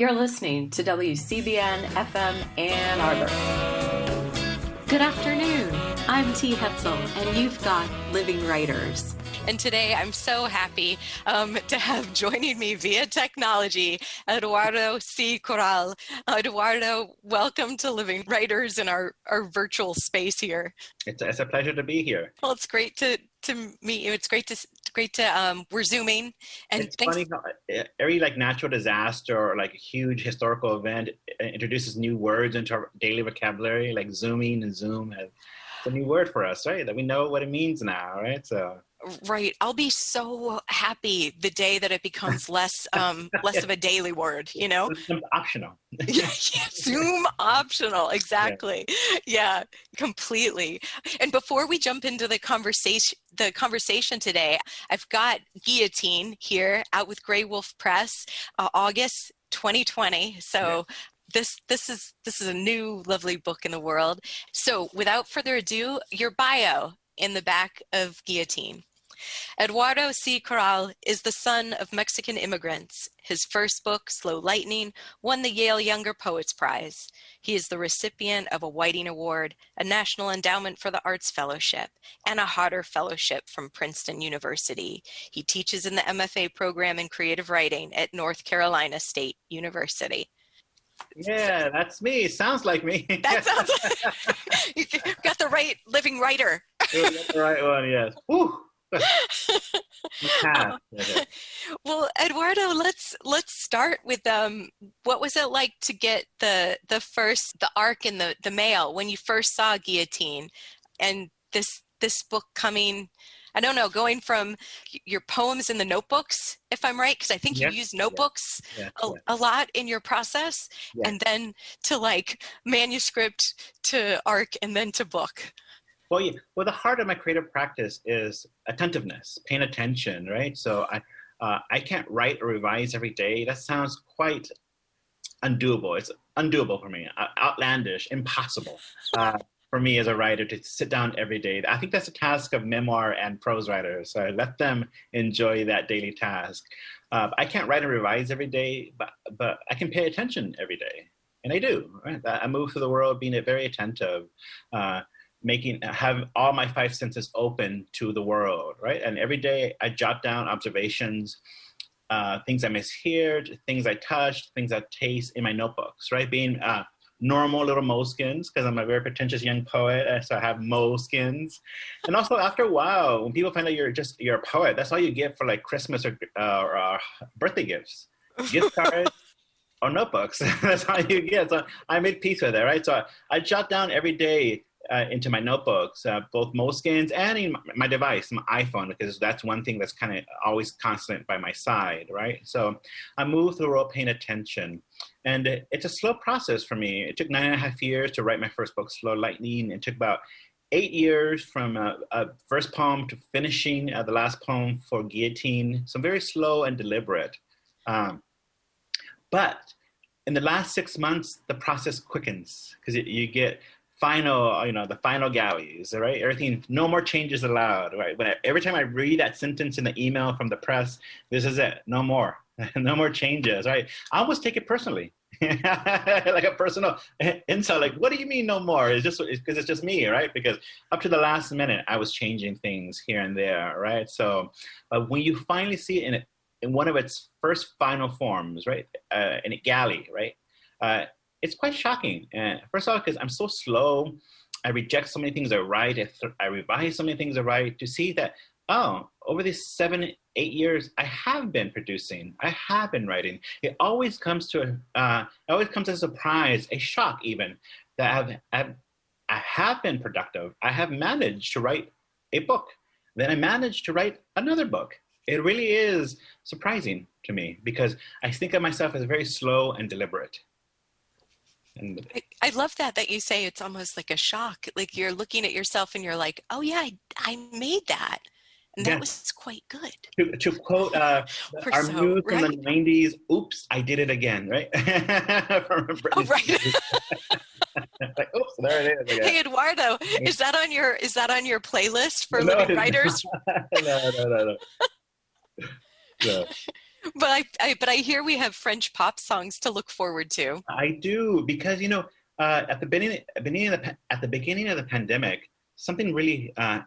You're listening to WCBN FM Ann Arbor. Good afternoon. I'm T. Hetzel, and you've got Living Writers. And today I'm so happy um, to have joining me via technology Eduardo C. Corral. Eduardo, welcome to Living Writers in our, our virtual space here. It's, it's a pleasure to be here. Well, it's great to, to meet you. It's great to great to um, we're zooming and it's funny how every like natural disaster or like a huge historical event introduces new words into our daily vocabulary like zooming and zoom have it's a new word for us right? That we know what it means now right? So Right. I'll be so happy the day that it becomes less um less of a daily word, you know? zoom optional. Yeah, Zoom optional. Exactly. Yeah. yeah, completely. And before we jump into the conversation the conversation today, I've got Guillotine here out with Graywolf Press, uh, August 2020. So yeah this this is this is a new lovely book in the world so without further ado your bio in the back of guillotine Eduardo C. Corral is the son of Mexican immigrants. His first book, Slow Lightning, won the Yale Younger Poets Prize. He is the recipient of a Whiting Award, a National Endowment for the Arts Fellowship, and a Hodder Fellowship from Princeton University. He teaches in the MFA program in creative writing at North Carolina State University. Yeah, that's me. Sounds like me. that sounds like you got the right living writer. the right one, yes. Woo. well, Eduardo, let's let's start with um, what was it like to get the the first the arc in the the mail when you first saw Guillotine, and this this book coming. I don't know, going from your poems in the notebooks, if I'm right, because I think yes, you use notebooks yes, yes, a, a, lot in your process, and then to like manuscript to arc and then to book. Well, yeah. Well, the heart of my creative practice is attentiveness, paying attention, right? So I, uh, I can't write or revise every day. That sounds quite undoable. It's undoable for me, uh, outlandish, impossible uh, for me as a writer to sit down every day. I think that's a task of memoir and prose writers. So I let them enjoy that daily task. Uh, I can't write and revise every day, but but I can pay attention every day, and I do. Right? I move through the world being very attentive. Uh, making have all my five senses open to the world right? And every day i jot down observations uh, things i misheard things i touched things i taste in my notebooks right? Being uh, normal little moleskins because i'm a very pretentious young poet so i have moleskins and also after a while when people find out you're just you're a poet that's all you get for like christmas or, uh, or uh, birthday gifts. Gift cards or notebooks. That's all you get. So i made peace with it right? So I, I jot down every day uh, into my notebooks, uh, both Moleskins and in my device, my iPhone, because that's one thing that's kind of always constant by my side, right? So I move through world paying attention. And it's a slow process for me. It took nine and a half years to write my first book, Slow Lightning. It took about eight years from a, a first poem to finishing uh, the last poem for Guillotine. So very slow and deliberate. Um, but in the last six months, the process quickens because you get final, you know, the final galleys, right? Everything, no more changes allowed, right? But every time I read that sentence in the email from the press, this is it, no more, no more changes, right? I almost take it personally. like a personal insult, like, what do you mean no more? It's just because it's, just me, right? Because up to the last minute, I was changing things here and there, right? So uh, when you finally see it in, in one of its first final forms, right, uh, in a galley, right, uh, it's quite shocking. And first of all, because I'm so slow, I reject so many things I write, I, th- I revise so many things I write to see that, oh, over these seven, eight years, I have been producing, I have been writing. It always comes to, a, uh, it always comes as a surprise, a shock even, that I've, I've, I have been productive. I have managed to write a book. Then I managed to write another book. It really is surprising to me because I think of myself as very slow and deliberate. And I, I, love that that you say it's almost like a shock. Like you're looking at yourself and you're like, "Oh yeah, I, I made that." And that was quite good. To, to quote uh, our so, muse right? from the 90s, oops, I did it again, right? oh, right. like, oops, there it is. Again. Hey, Eduardo, is that on your is that on your playlist for no, living writers? no, no, no, no. no. But I, I, but I hear we have French pop songs to look forward to. I do because you know uh, at the beginning, beginning of the, at the beginning of the pandemic, something really uh,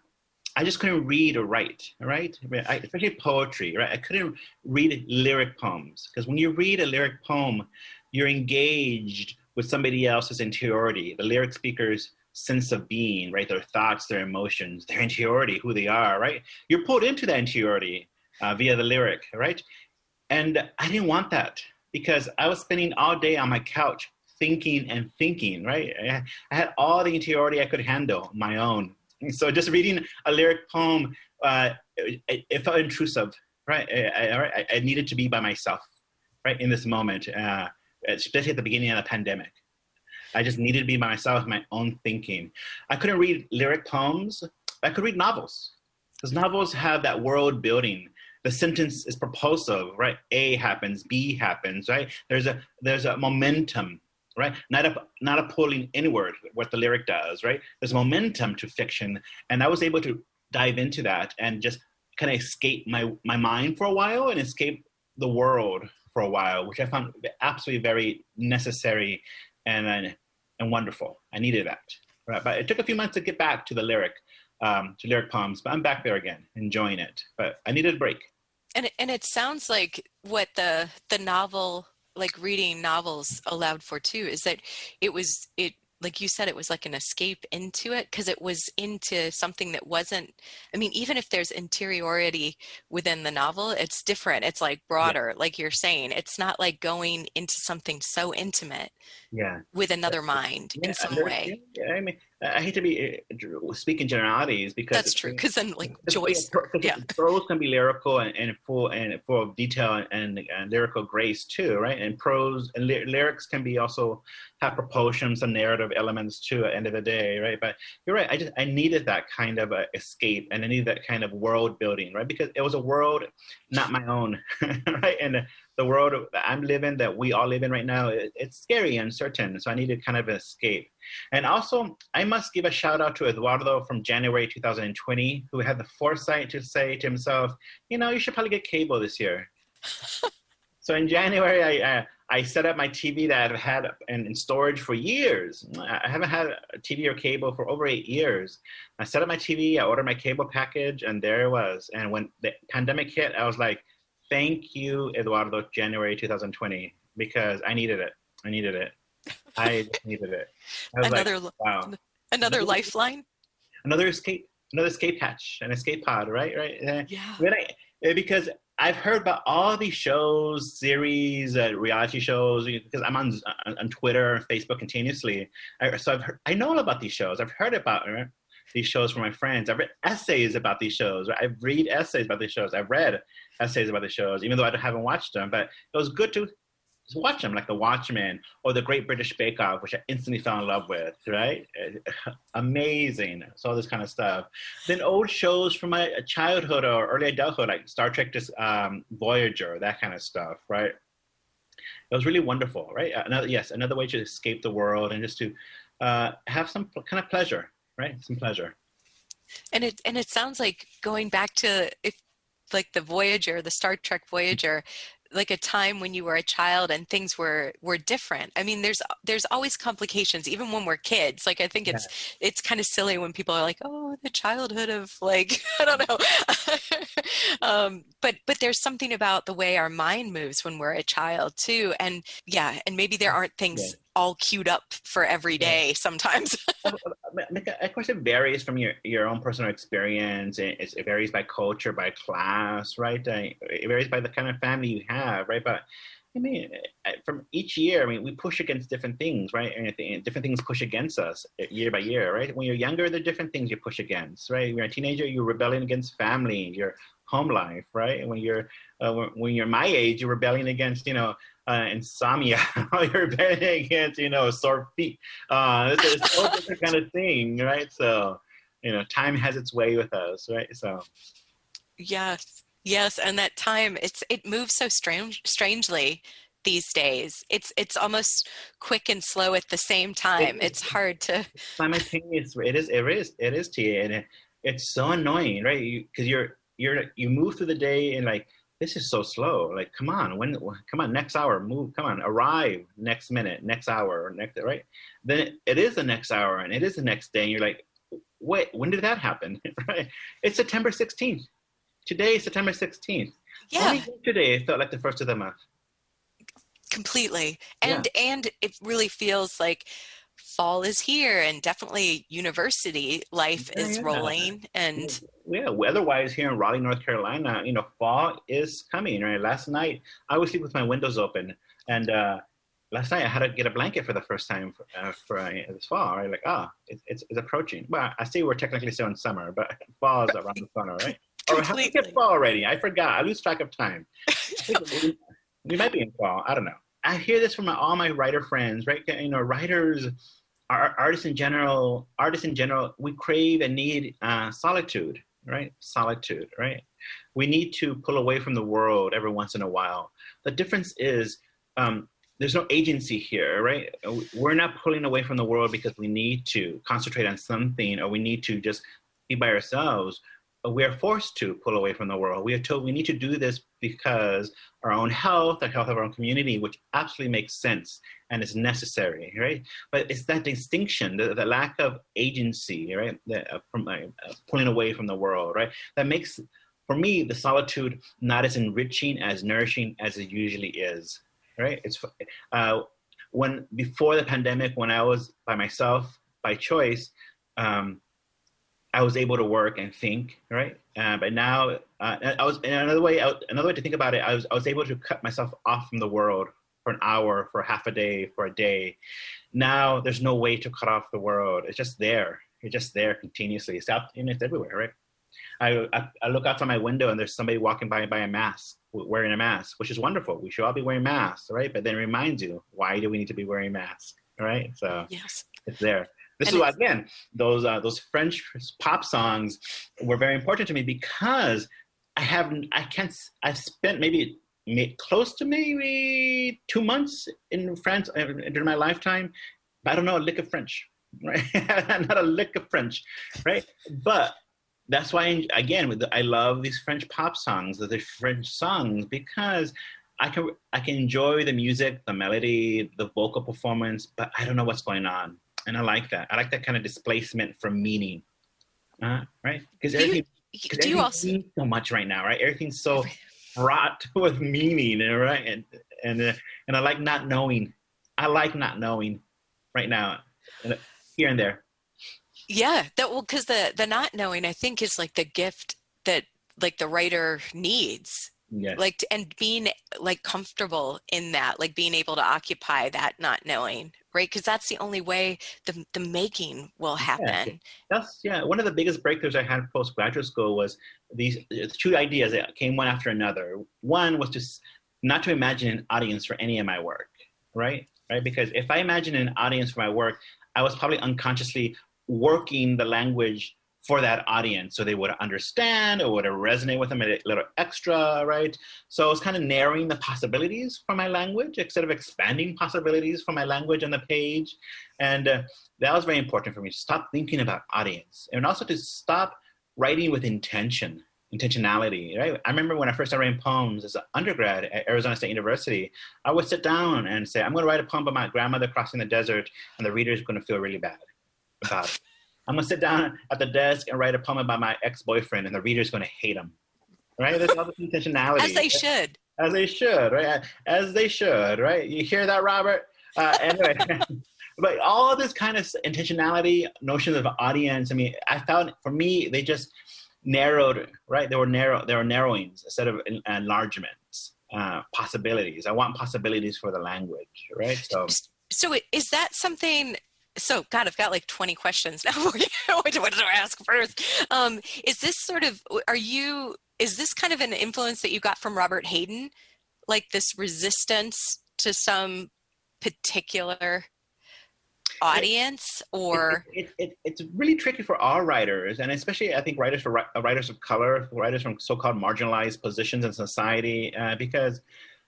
I just couldn't read or write, right? I, especially poetry, right? I couldn't read lyric poems because when you read a lyric poem, you're engaged with somebody else's interiority, the lyric speaker's sense of being, right? Their thoughts, their emotions, their interiority, who they are, right? You're pulled into that interiority uh, via the lyric, right? And I didn't want that because I was spending all day on my couch thinking and thinking, right? I had all the interiority I could handle, my own. So just reading a lyric poem, uh, it, it, felt intrusive, right? I, I, I, needed to be by myself, right, in this moment, uh, especially at the beginning of the pandemic. I just needed to be by myself, my own thinking. I couldn't read lyric poems. I could read novels because novels have that world building. The sentence is propulsive, right? A happens, B happens, right? There's a there's a momentum right? Not a not a pulling inward, what the lyric does, right? There's momentum to fiction, and I was able to dive into that and just kind of escape my my mind for a while and escape the world for a while, which I found absolutely very necessary and and, and wonderful. I needed that, right? But it took a few months to get back to the lyric, um, to lyric poems, but I'm back there again, enjoying it. But I needed a break. And it, and it sounds like what the the novel like reading novels allowed for too is that it was it like you said it was like an escape into it because it was into something that wasn't i mean even if there's interiority within the novel it's different. It's like broader yeah. like you're saying. It's not like going into something so intimate yeah. with another mind yeah, in some way. yeah, i mean I hate to be uh, speaking generalities because that's true. Because then, like Joyce, yeah, prose can be lyrical and, and full and full of detail and, and, lyrical grace too, right? And prose and ly- lyrics can be also have propulsion, some narrative elements too. At the end of the day, right? But you're right. I just I needed that kind of a escape and I needed that kind of world building, right? Because it was a world not my own, right? And the world that I'm living, that we all live in right now, it, it's scary and uncertain. So I needed kind of an escape. And also, I must give a shout out to Eduardo from January 2020, who had the foresight to say to himself, you know, you should probably get cable this year. so in January, I, I set up my TV that I've had in, in, storage for years. I haven't had a TV or cable for over eight years. I set up my TV, I ordered my cable package, and there it was. And when the pandemic hit, I was like, thank you, Eduardo, January 2020, because I needed it. I needed it. I needed it. I another, like, wow. Another, another lifeline? Another escape, another escape hatch, an escape pod, right? Right. Uh, yeah. I, uh, because I've heard about all these shows, series, uh, reality shows, because I'm on on Twitter and Facebook continuously. I, so I've heard, I know all about these shows. I've heard about these shows from my friends. I've read essays about these shows. I've read essays about these shows. I've read essays about the shows, even though I haven't watched them. But it was good to watch them, like The Watchmen or The Great British Bake Off, which I instantly fell in love with. Right? Amazing. So all this kind of stuff. Then old shows from my childhood or early adulthood, like Star Trek, um, Voyager, that kind of stuff. Right? It was really wonderful. Right? Another yes, another way to escape the world and just to uh, have some kind of pleasure. Right? Some pleasure. And it and it sounds like going back to if like the Voyager, the Star Trek Voyager, like a time when you were a child and things were were different i mean there's there's always complications even when we're kids like i think it's yeah. it's kind of silly when people are like oh the childhood of like i don't know um, but but there's something about the way our mind moves when we're a child too and yeah and maybe there aren't things all queued up for every day yeah. sometimes. of course, it varies from your, your own personal experience. It, it varies by culture, by class, right? It varies by the kind of family you have, right? But I mean, uh, uh, from each year, I mean, we push against different things, right? And different things push against us uh, year by year, right? When you're younger, there are different things you push against, right? When you're a teenager, you're rebelling against family, your home life, right? When you're uh, when you're my age, you're rebelling against, you know, uh, insomnia, you're betting against, you know, sore feet. Uh, it's, it's all different kind of thing, right? So, you know, time has its way with us, right? So, yes, yes, and that time it's it moves so strange, strangely these days. It's it's almost quick and slow at the same time. It, it's hard to simultaneous. It is. It is. It is to you, and it, it's so annoying, right? Because you, you're you're you move through the day and like this is so slow. Like, come on, when, come on, next hour, move, come on, arrive next minute, next hour, or next, right? Then it is the next hour and it is the next day. And you're like, wait, when did that happen? right? It's September 16th. Today is September 16th. Yeah. Today it felt like the first of the month. Completely. And, yeah. and it really feels like, fall is here and definitely university life yeah, is yeah. rolling and yeah weather-wise here in raleigh north carolina you know fall is coming right? Last night i was sleeping with my windows open and uh last night i had to get a blanket for the first time for, uh, for uh, this fall right? Like ah oh, it, it's, it's approaching. Well i see we're technically still in summer but fall is around the corner right? Or have we hit fall already? I forgot. I lose track of time. We might be in fall. I don't know I hear this from all my writer friends, right? You know, writers, artists in general, artists in general, we crave and need uh, solitude, right? Solitude, right? We need to pull away from the world every once in a while. The difference is um, there's no agency here, right? We're not pulling away from the world because we need to concentrate on something or we need to just be by ourselves we are forced to pull away from the world. We are told we need to do this because our own health, the health of our own community, which absolutely makes sense and is necessary, right? But it's that distinction, the, the lack of agency, right, uh, from uh, pulling away from the world, right, that makes, for me, the solitude not as enriching, as nourishing as it usually is, right? It's uh, when before the pandemic, when I was by myself by choice. Um, I was able to work and think, right? Uh, but now, uh, I was another way. Another way to think about it, I was I was able to cut myself off from the world for an hour, for half a day, for a day. Now there's no way to cut off the world. It's just there. It's just there continuously. It's out, and it's everywhere, right? I, I, I look outside my window and there's somebody walking by by a mask, wearing a mask, which is wonderful. We should all be wearing masks, right? But then it reminds you, why do we need to be wearing masks, right? So yes, it's there. This and is why, again, those uh, those French pop songs were very important to me because I haven't, I can't, I've spent maybe close to maybe two months in France uh, during my lifetime, but I don't know a lick of French, right? Not a lick of French, right? But that's why, again, I love these French pop songs, the French songs, because I can I can enjoy the music, the melody, the vocal performance, but I don't know what's going on and I like that. I like that kind of displacement from meaning, uh, right? Because everything, cause do you also means so much right now, right? Everything's so fraught with meaning, right? And and uh, and I like not knowing. I like not knowing right now, here and there. Yeah, that well, because the the not knowing, I think, is like the gift that like the writer needs yes. like and being like comfortable in that like being able to occupy that not knowing right? Because that's the only way the, the making will happen yeah. that's yeah one of the biggest breakthroughs i had post graduate school was these uh, two ideas that came one after another. One was just not to imagine an audience for any of my work right? Right? Because if i imagine an audience for my work i was probably unconsciously working the language for that audience so they would understand or would resonate with them a little extra, right? So it's kind of narrowing the possibilities for my language instead of expanding possibilities for my language on the page. And uh, that was very important for me to stop thinking about audience and also to stop writing with intention, intentionality, right? I remember when I first started writing poems as an undergrad at Arizona State University, I would sit down and say, I'm going to write a poem about my grandmother crossing the desert, and the reader is going to feel really bad about it. I'm gonna sit down at the desk and write a poem about my ex-boyfriend, and the reader's gonna hate him. Right? There's all this intentionality. As they should. As they should, right? As they should, right? You hear that, Robert? Uh, anyway, but all this kind of intentionality, notions of audience. I mean, I found for me they just narrowed, right? They were narrow. They were narrowings instead of enlargements, uh, possibilities. I want possibilities for the language, right? So. So is that something so god i've got like 20 questions now what do i ask first. Um, is this sort of are you is this kind of an influence that you got from robert hayden? Like this resistance to some particular audience or it, it, it, it's really tricky for all writers and especially i think writers for writers of color writers from so-called marginalized positions in society uh, because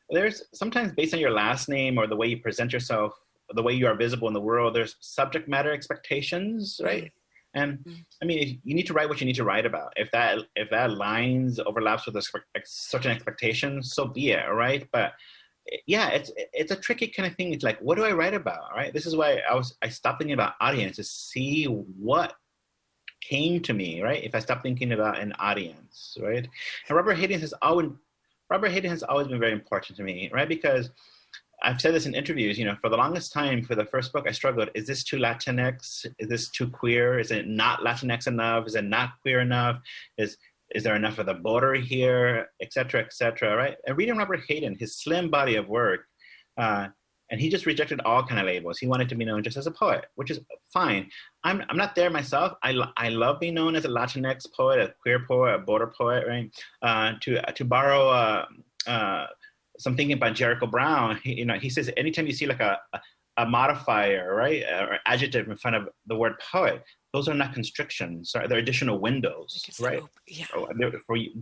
there's sometimes based on your last name or the way you present yourself the way you are visible in the world, there's subject matter expectations, right? And mm. I mean, you need to write what you need to write about. If that if that lines overlaps with a certain expectation, so be it, right? But yeah, it's it's a tricky kind of thing. It's like, what do I write about, right? This is why I was I stopped thinking about audience to see what came to me, right? If I stop thinking about an audience, right? And Robert Hayden has always Robert Hayden has always been very important to me, right? Because I've said this in interviews, you know, for the longest time, for the first book, I struggled. Is this too Latinx? Is this too queer? Is it not Latinx enough? Is it not queer enough? Is is there enough of the border here, et cetera, et cetera, right? And reading Robert Hayden, his slim body of work, uh, and he just rejected all kind of labels. He wanted to be known just as a poet, which is fine. I'm, I'm not there myself. I, lo- I love being known as a Latinx poet, a queer poet, a border poet, right? Uh, to, to borrow uh, uh, some thinking about Jericho Brown, he, you know, he says anytime you see like a, a, modifier, right, or adjective in front of the word poet, those are not constrictions. Sorry, they're additional windows, right? yeah. For,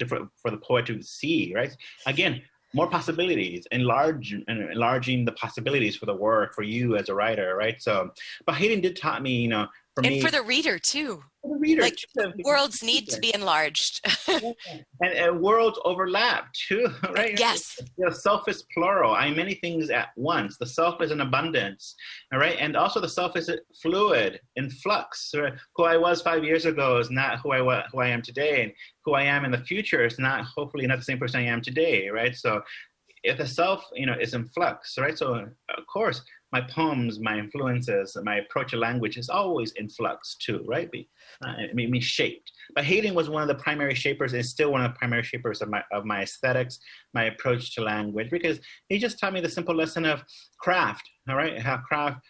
for, for the poet to see, right? Again, more possibilities, enlarge enlarging the possibilities for the work for you as a writer, right? So, but Hayden did taught me, you know, for and me, for the reader too. For the reader, like too. worlds need to be enlarged, and, and, worlds overlap too, right? Yes. The self is plural. I am many things at once. The self is an abundance, all right, and also the self is fluid, in flux. Right? Who I was five years ago is not who I who I am today, and who I am in the future is not hopefully not the same person I am today, right? So if the self, you know, is in flux, right? So of course my poems, my influences, my approach to language is always in flux too, right? Be, uh, I mean, shaped. But Hayden was one of the primary shapers and still one of the primary shapers of my, of my aesthetics, my approach to language, because he just taught me the simple lesson of craft, all right? How craft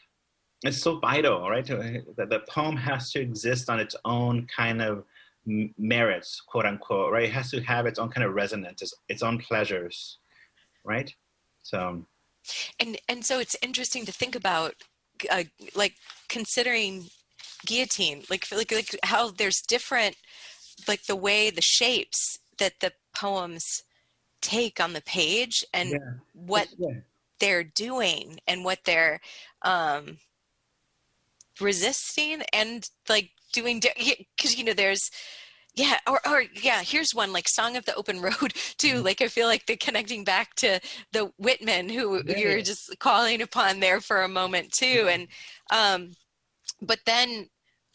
is so vital, right? That the poem has to exist on its own kind of merits, quote unquote, right? It has to have its own kind of resonance, its, its own pleasures, right? So and and so it's interesting to think about uh, like considering guillotine like like like how there's different like the way the shapes that the poems take on the page and yeah. what yeah. they're doing and what they're um resisting and like doing because you know there's yeah or, or yeah here's one like song of the open road too mm-hmm. like i feel like the connecting back to the whitman who yeah. you're just calling upon there for a moment too and um but then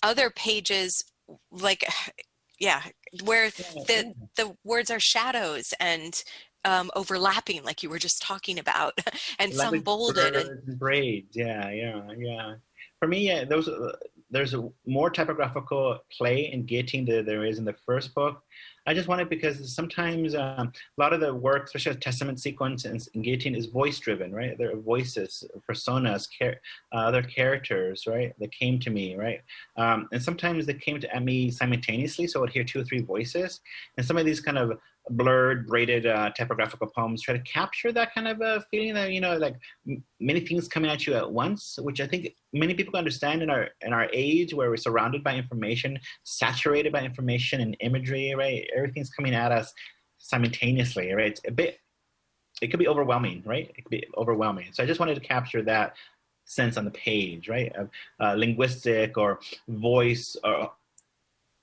other pages like yeah where the the words are shadows and um, overlapping like you were just talking about and some bolded and braids yeah yeah yeah for me yeah those uh, there's a more typographical play in guillotine than there is in the first book. I just wanted because sometimes um, a lot of the work, especially the testament sequence in, in guillotine, is voice driven, right? There are voices, personas, char- uh, other characters, right, that came to me, right? Um, and sometimes they came to me simultaneously, so I would hear two or three voices. And some of these kind of blurred, braided uh, typographical poems try to capture that kind of a feeling that you know, like m- many things coming at you at once, which I think many people understand in our in our age where we're surrounded by information, saturated by information and imagery, right? Everything's coming at us simultaneously, right? It's a bit, it could be overwhelming, right? It could be overwhelming. So I just wanted to capture that sense on the page, right? Of uh, linguistic or voice or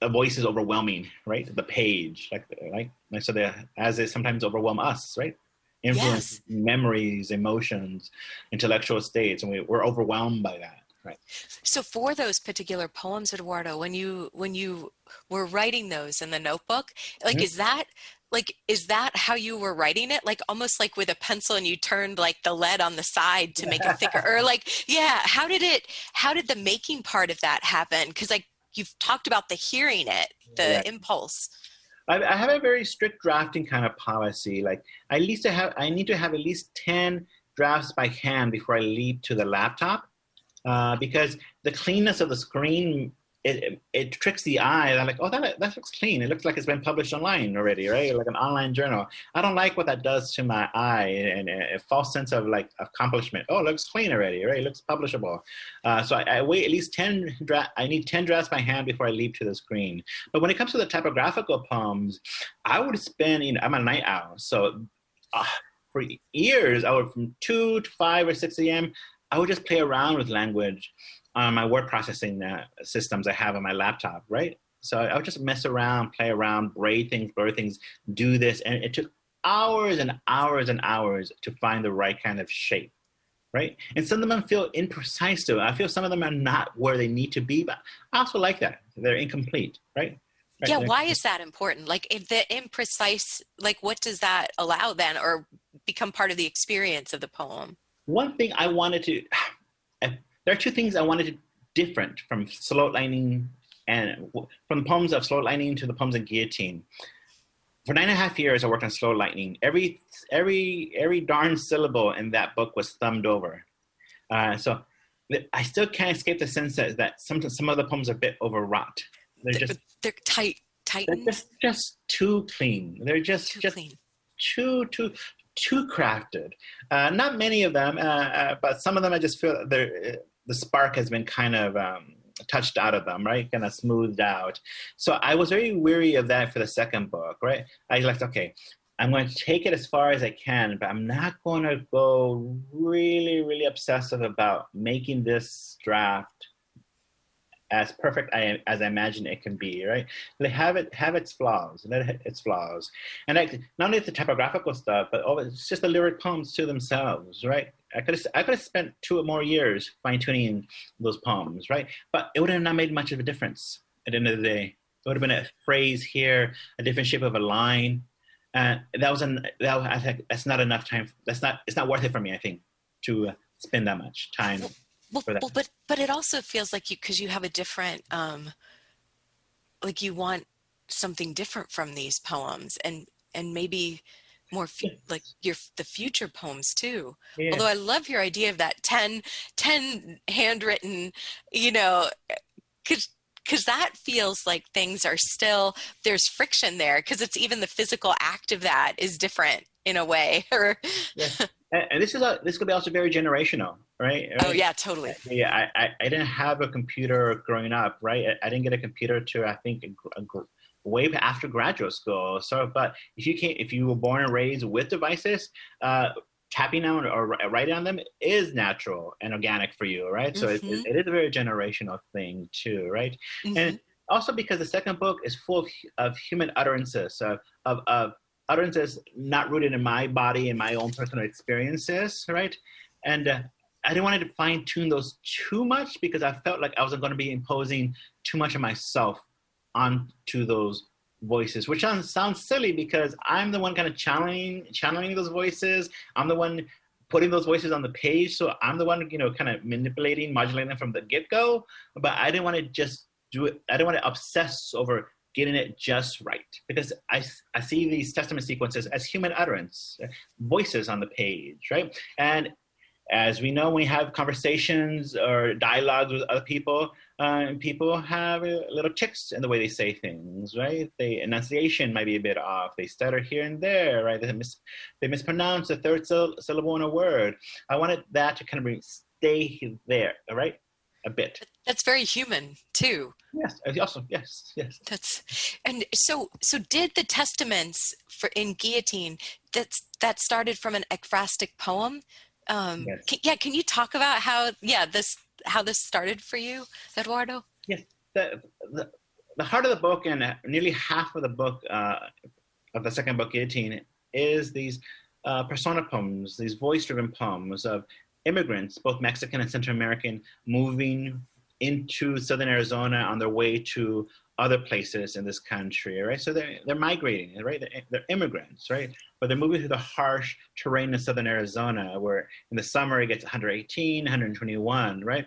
a voice is overwhelming, right? The page, like right, like so they as they sometimes overwhelm us, right? Influence yes. memories, emotions, intellectual states, and we, we're overwhelmed by that. Right. So for those particular poems, Eduardo, when you when you were writing those in the notebook, like mm-hmm. is that like is that how you were writing it like almost like with a pencil and you turned like the lead on the side to make it thicker or like yeah how did it how did the making part of that happen because like you've talked about the hearing it, the yeah. impulse. I, I, have a very strict drafting kind of policy. Like at least I have, I need to have at least ten drafts by hand before I leap to the laptop, uh, because the cleanness of the screen it, it, tricks the eye. They're like, oh, that, that looks clean. It looks like it's been published online already, right? Like an online journal. I don't like what that does to my eye and, a false sense of like accomplishment. Oh, it looks clean already, right? It looks publishable. Uh, so I, I, wait at least 10 dra- I need 10 drafts by hand before I leap to the screen. But when it comes to the typographical poems, I would spend, you know, I'm a night owl. So uh, for years, I would from 2 to 5 or 6 a.m., I would just play around with language on my word processing uh, systems I have on my laptop, right? So I would just mess around, play around, braid things, blur things, do this, and it took hours and hours and hours to find the right kind of shape, right? And some of them feel imprecise too. I feel some of them are not where they need to be, but I also like that. They're incomplete, right? right? Yeah, why is that important? Like if the imprecise, like what does that allow then or become part of the experience of the poem? One thing I wanted to, there are two things I wanted to different from slow lightning and from the poems of slow lightning to the poems of guillotine. For nine and a half years i worked on slow lightning every every every darn syllable in that book was thumbed over. Uh, so i still can't escape the sense that, that some, some of the poems are a bit overwrought. They're just they're tight tight they're just, just too clean. They're just too just clean. too too too crafted. Uh, not many of them uh, uh but some of them i just feel they're the spark has been kind of um, touched out of them, right? Kind of smoothed out. So I was very weary of that for the second book, right? I was like, okay, I'm going to take it as far as I can, but I'm not going to go really, really obsessive about making this draft as perfect as I imagine it can be, right? They have it have its flaws, let it its flaws, and not only the typographical stuff, but all it's just the lyric poems to themselves, right? I could have I could have spent two or more years fine tuning those poems, right? But it would have not made much of a difference at the end of the day. It would have been a phrase here, a different shape of a line. Uh, that was an that I think that's not enough time. That's not it's not worth it for me. I think to spend that much time. Well, well, but but it also feels like you because you have a different um, like you want something different from these poems and and maybe more like your the future poems too yeah. although i love your idea of that 10 10 handwritten you know because because that feels like things are still there's friction there because it's even the physical act of that is different in a way or yeah. And this is a this could be also very generational right, oh yeah totally yeah I, I, I didn't have a computer growing up right i, I didn't get a computer to i think a, a, way after graduate school. So, but if you can't, if you were born and raised with devices, uh, tapping on or writing on them is natural and organic for you, right? So mm-hmm. it, it is a very generational thing too, right? Mm-hmm. And also because the second book is full of, of human utterances, of, of, of utterances not rooted in my body and my own personal experiences, right? And uh, I didn't want to fine tune those too much because I felt like I wasn't going to be imposing too much of myself onto those voices, which sounds silly because I'm the one kind of channeling channeling those voices. I'm the one putting those voices on the page, so I'm the one you know kind of manipulating, modulating them from the get go. But I didn't want to just do it. I didn't want to obsess over getting it just right because I, I see these testament sequences as human utterance, voices on the page, right? And as we know, when we have conversations or dialogues with other people, uh, people have a little ticks in the way they say things, right? The enunciation might be a bit off. They stutter here and there, right? They, mis- they mispronounce the third syllable in a word. I wanted that to kind of stay there, all right? A bit. That's very human too. Yes, also yes, yes. That's and so so did the testaments for in guillotine that's that started from an ekphrastic poem um, yes. can, yeah, can you talk about how yeah this how this started for you, Eduardo? Yes, the, the, the heart of the book and nearly half of the book uh, of the second book, 18, is these uh, persona poems, these voice-driven poems of immigrants, both Mexican and Central American, moving into southern Arizona on their way to other places in this country, right? So they're, they're migrating, right? They're, they're, immigrants, right? But they're moving through the harsh terrain of southern Arizona, where in the summer it gets 118, 121, right?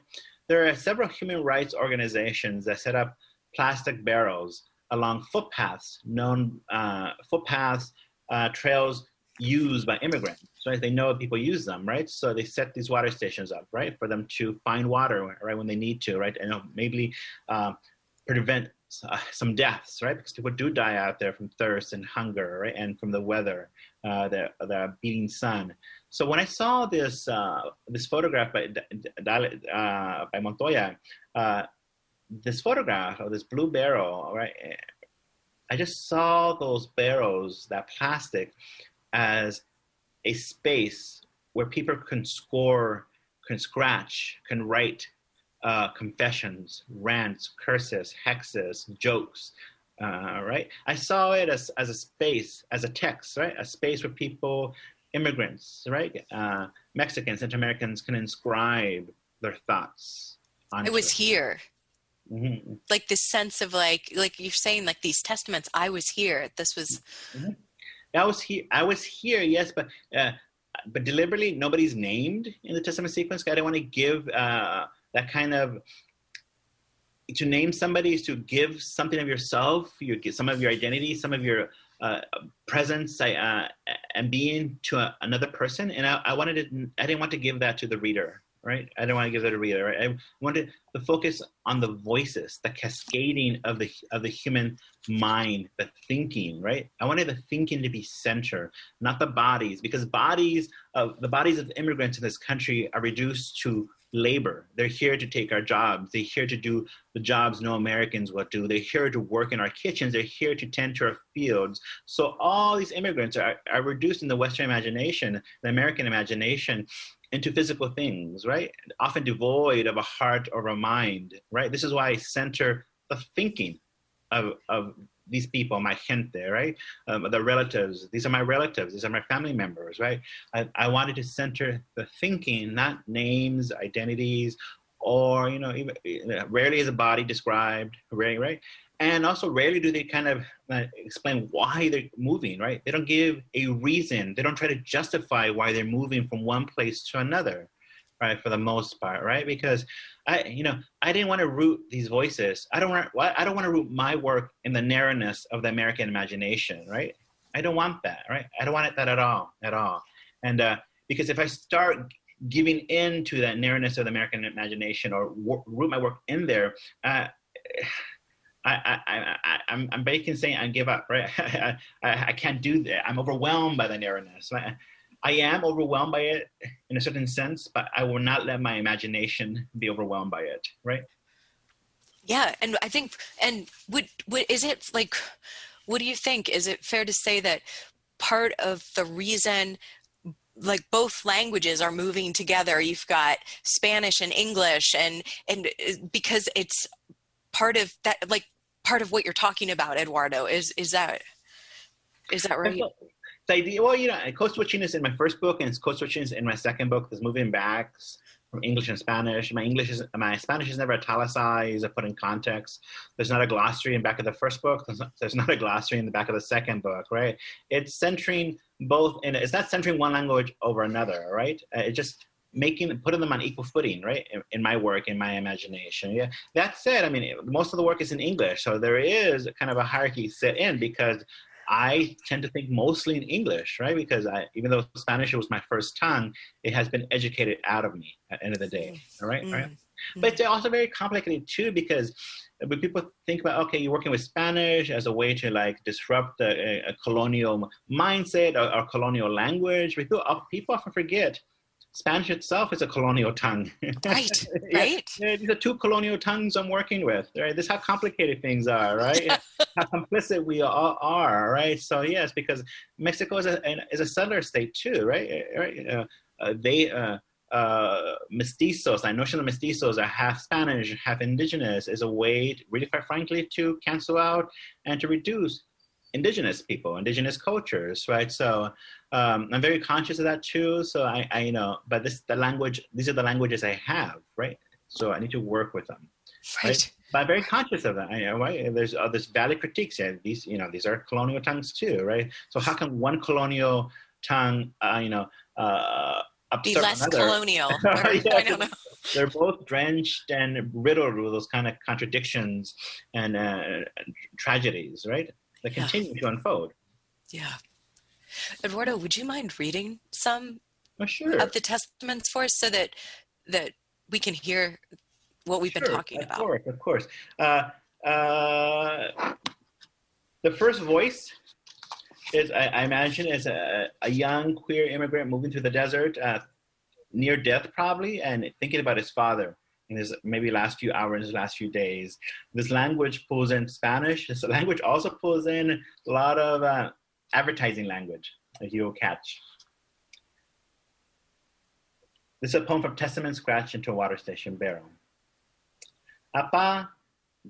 There are several human rights organizations that set up plastic barrels along footpaths, known uh, footpaths, uh, trails used by immigrants, right? They know people use them, right? So they set these water stations up, right, for them to find water, right, when they need to, right, and maybe uh, prevent uh, some deaths, right? Because people do die out there from thirst and hunger, right? And from the weather, uh, the the beating sun. So when I saw this uh, this photograph by uh, by Montoya, uh, this photograph of this blue barrel, right? I just saw those barrels, that plastic, as a space where people can score, can scratch, can write uh, confessions, rants, curses, hexes, jokes, uh, right? I saw it as, as a space, as a text, right? A space where people, immigrants, right? Uh, Mexicans, Central Americans can inscribe their thoughts. It was here. Mm-hmm. Like this sense of like, like you're saying, like these testaments. I was here. This was. Mm-hmm. I was here. I was here. Yes, but uh, but deliberately, nobody's named in the testament sequence. I don't want to give uh, that kind of to name somebody is to give something of yourself, you some of your identity, some of your uh, presence uh, and being to a, another person. And I, I, wanted to, I didn't want to give that to the reader, right? I don't want to give that a reader. Right? I wanted to focus on the voices, the cascading of the of the human mind, the thinking, right? I wanted the thinking to be center, not the bodies, because bodies of the bodies of immigrants in this country are reduced to labor. They're here to take our jobs. They're here to do the jobs no Americans would do. They're here to work in our kitchens. They're here to tend to our fields. So all these immigrants are, are reduced in the Western imagination, the American imagination, into physical things, right? Often devoid of a heart or a mind, right? This is why I center the thinking of, of these people, my gente, right? Um, the relatives. These are my relatives. These are my family members, right? I, I wanted to center the thinking, not names, identities, or you know, even, rarely is a body described, right? Right. And also, rarely do they kind of uh, explain why they're moving, right? They don't give a reason. They don't try to justify why they're moving from one place to another right for the most part right? Because i you know i didn't want to root these voices. I don't want i don't want to root my work in the narrowness of the american imagination right? I don't want that right? I don't want that at all at all. And uh, because if i start giving in to that narrowness of the american imagination or root my work in there uh, I, I, I, I'm, basically saying I give up, right? I, I, I can't do that. I'm overwhelmed by the narrowness. Right? I am overwhelmed by it in a certain sense, but I will not let my imagination be overwhelmed by it, right? Yeah, and I think, and would, would is it like, what do you think? Is it fair to say that part of the reason like both languages are moving together you've got spanish and english and and uh, because it's part of that like part of what you're talking about eduardo is is that is that right the idea, well, you know, code switching is in my first book, and code switching is in my second book. There's moving back from English and Spanish. My English is my Spanish is never italicized or put in context. There's not a glossary in back of the first book. There's not, there's not a glossary in the back of the second book, right? It's centering both, and it's not centering one language over another, right? Uh, it just making putting them on equal footing right in, in, my work in my imagination yeah that said i mean most of the work is in english so there is kind of a hierarchy set in because I tend to think mostly in English, right? Because I, even though Spanish was my first tongue, it has been educated out of me at the end of the day, all right? Mm-hmm. right? But it's also very complicated too because when people think about okay, you're working with Spanish as a way to like disrupt a, a colonial mindset or, or colonial language, people, people often forget Spanish itself is a colonial tongue. Right, right. Yeah, these are two colonial tongues I'm working with. Right, this is how complicated things are. Right, how complicit we all are. Right. So yes, because Mexico is a is a settler state too. Right. Right. Uh, uh, they uh, uh, mestizos, I notion of mestizos are half Spanish, half indigenous, is a way, to, really quite frankly, to cancel out and to reduce indigenous people, indigenous cultures, right? So um, I'm very conscious of that too. So I, I, you know, but this the language. These are the languages I have, right? So I need to work with them, right? right? But I'm very conscious of that. I know, right? There's uh, this valid critiques. Yeah, these, you know, these are colonial tongues too, right? So how can one colonial tongue, uh, you know, uh, be less another? colonial? yeah, I don't know. They're both drenched and riddled with those kind of contradictions and uh, tragedies, right? That continue to unfold. Yeah. Eduardo, would you mind reading some oh, sure. of the testaments for us so that that we can hear what we've sure, been talking of about? Of course, of course. Uh, uh, the first voice is, I, I imagine, is a, a, young queer immigrant moving through the desert, uh, near death probably, and thinking about his father in his maybe last few hours, last few days. This language pulls in Spanish. This language also pulls in a lot of uh, advertising language that you'll catch. This is a poem from Testament Scratch into a Water Station Barrel. Apa,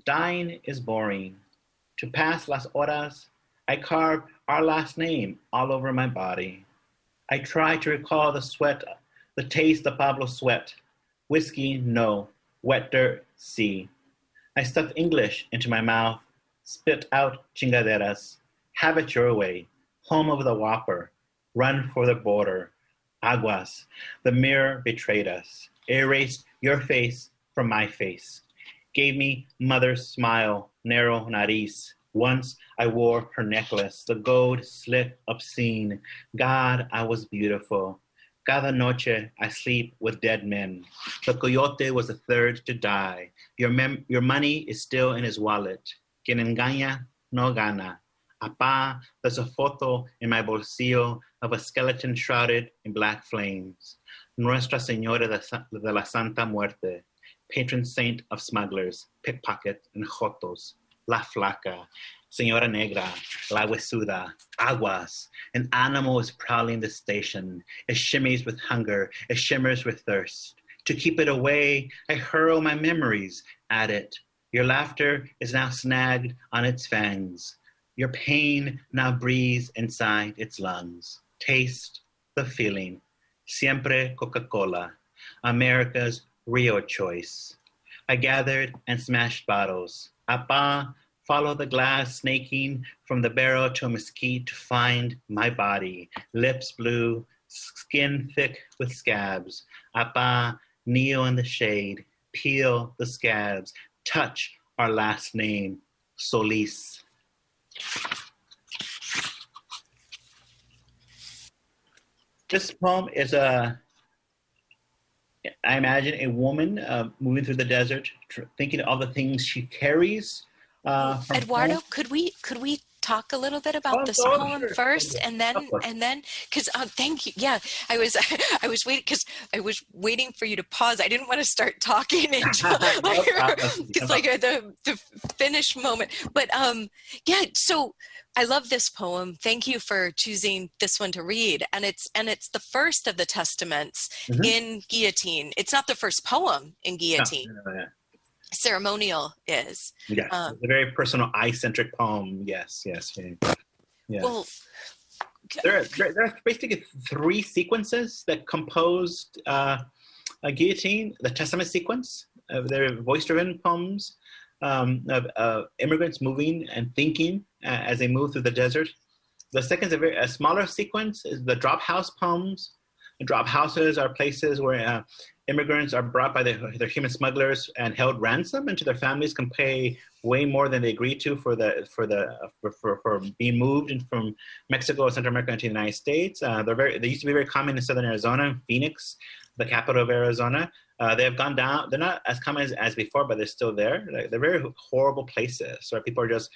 dying is boring. To pass las horas, I carve our last name all over my body. I try to recall the sweat, the taste of Pablo's sweat. Whiskey, no. Wet dirt, see. I stuff English into my mouth, spit out chingaderas. Have it your way. Home of the whopper. Run for the border. Aguas. The mirror betrayed us. Erased your face from my face. Gave me mother's smile, narrow nariz. Once I wore her necklace, the gold slit obscene. God, I was beautiful. Cada noche I sleep with dead men. The coyote was the third to die. Your, mem- your money is still in his wallet. Quien engaña no gana. Apa, there's a photo in my bolsillo of a skeleton shrouded in black flames. Nuestra Señora de la Santa Muerte, patron saint of smugglers, pickpockets, and jotos. La Flaca, Senora Negra, La Huesuda, Aguas. An animal is prowling the station. It shimmies with hunger, it shimmers with thirst. To keep it away, I hurl my memories at it. Your laughter is now snagged on its fangs. Your pain now breathes inside its lungs. Taste the feeling. Siempre Coca Cola, America's Rio choice. I gathered and smashed bottles. Apa, follow the glass snaking from the barrel to a mesquite to find my body. Lips blue, skin thick with scabs. Apa, kneel in the shade, peel the scabs, touch our last name, Solis. This poem is a, I imagine a woman uh, moving through the desert, tr- thinking of all the things she carries. Uh, Eduardo, home. could we could we talk a little bit about Oh, this sure, poem sure. first, and then Of and then because uh, thank you. Yeah, I was I was waiting because I was waiting for you to pause. I didn't want to start talking until No like, problem. it's like uh, the the finish moment. But um, yeah. So I love this poem. Thank you for choosing this one to read, and it's and it's the first of the testaments Mhm. in Guillotine. It's not the first poem in Yeah, Guillotine. yeah, yeah. Ceremonial is. Yes, Um, it's a very personal, eye-centric poem. Yes, yes, yeah. yeah. Well, there, are, there, are basically three sequences that composed uh, a guillotine. The Testament sequence, uh, they're voice-driven poems um, of uh, immigrants moving and thinking uh, as they move through the desert. The second is a very a smaller sequence is the drop house poems. The drop houses are places where uh, immigrants are brought by their, their human smugglers and held ransom, and to their families can pay way more than they agreed to for the for the for, for, for being moved from Mexico or Central America into the United States. Uh, they're very they used to be very common in southern Arizona, Phoenix, the capital of Arizona. Uh, they have gone down. They're not as common as, as before, but they're still there. Like, they're very horrible places where people are just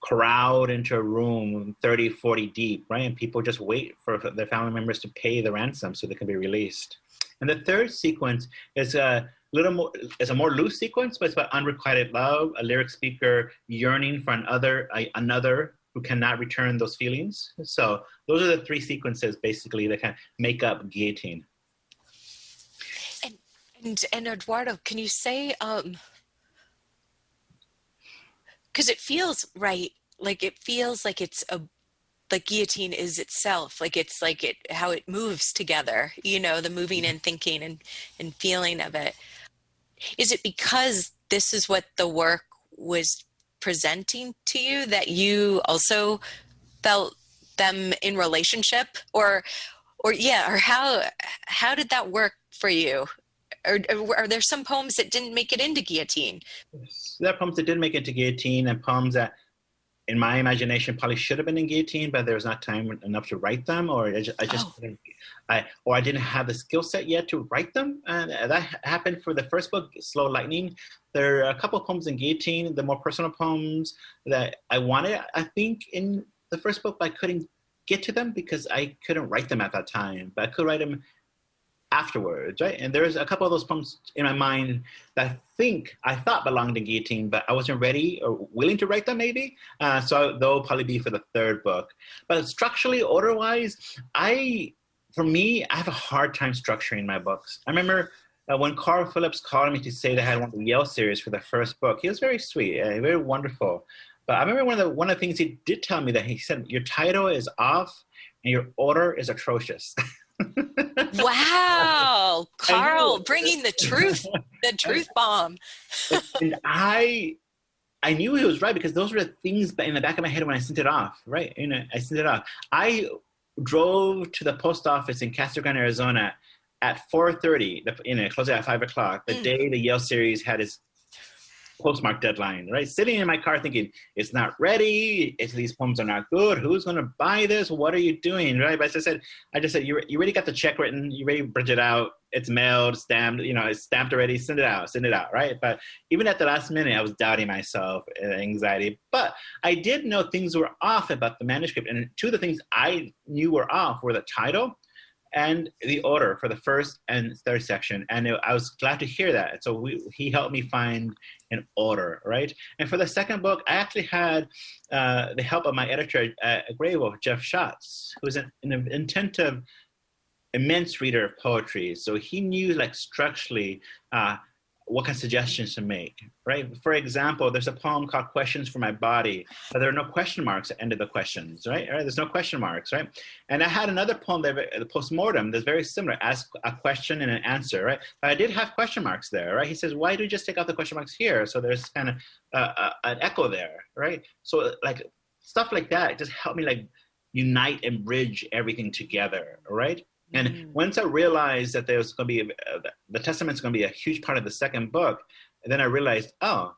crowd into a room 30 40 deep right? And people just wait for their family members to pay the ransom so they can be released. And the third sequence is a little more is a more loose sequence but it's about unrequited love a lyric speaker yearning for another another who cannot return those feelings. So those are the three sequences basically that kind of make up guillotine. And and Eduardo, can you say um because it feels right, like it feels like it's a like guillotine is itself, like it's like it how it moves together, you know, the moving mm-hmm. and thinking and and feeling of it. Is it because this is what the work was presenting to you that you also felt them in relationship? Or or yeah or how how did that work for you or, or are there some poems that didn't make it into guillotine there are poems that didn't make it to guillotine and poems that in my imagination probably should have been in guillotine but there was not time enough to write them or i just, I just Oh. couldn't I, or i didn't have the skill set yet to write them and that happened for the first book slow lightning there are a couple of poems in guillotine the more personal poems that i wanted i think in the first book but i couldn't get to them because i couldn't write them at that time but i could write them afterwards, right? And there's a couple of those poems in my mind that I think I thought belonged in Guillotine, but I wasn't ready or willing to write them, maybe. Uh, so they'll probably be for the third book. But structurally, order-wise, I, for me, I have a hard time structuring my books. I remember uh, when Carl Phillips called me to say they had one of the Yale series for the first book, he was very sweet, uh, very wonderful. But I remember one of the one of the things he did tell me that he said your title is off and your order is atrocious. wow, Carl, bringing the truth, the truth bomb. and I, I knew he was right because those were the things in the back of my head when I sent it off. Right, you know, I sent it off. I drove to the post office in Grande, Arizona, at 4:30. You know, closing at five o'clock. The mm. day the Yale series had its postmark deadline, right? Sitting in my car thinking, it's not ready, it's, these poems are not good, who's going to buy this? What are you doing, right? But as I said, I just said, you, you already got the check written, you already it out, it's mailed, stamped, you know, it's stamped already, send it out, send it out, right? But even at the last minute, I was doubting myself, and anxiety. But I did know things were off about the manuscript. And two of the things I knew were off were the title and the order for the first and third section. And it, I was glad to hear that. So we, he helped me find an order, right? And for the second book, I actually had uh, the help of my editor at Graywolf, Jeff Shotts, who's an, an attentive, immense reader of poetry. So he knew, like, structurally, uh, what kind of suggestions to make, right? For example, there's a poem called Questions for My Body, but there are no question marks at the end of the questions, right? right? There's no question marks, right? And I had another poem, that, the postmortem, that's very similar, ask a question and an answer, right? But I did have question marks there, right? He says, why do you just take out the question marks here? So there's kind of uh, uh, an echo there, right? So like stuff like that just helped me like unite and bridge everything together, right? And mm. once I realized that there was going to be a, uh, the Testament's going to be a huge part of the second book, then I realized, oh,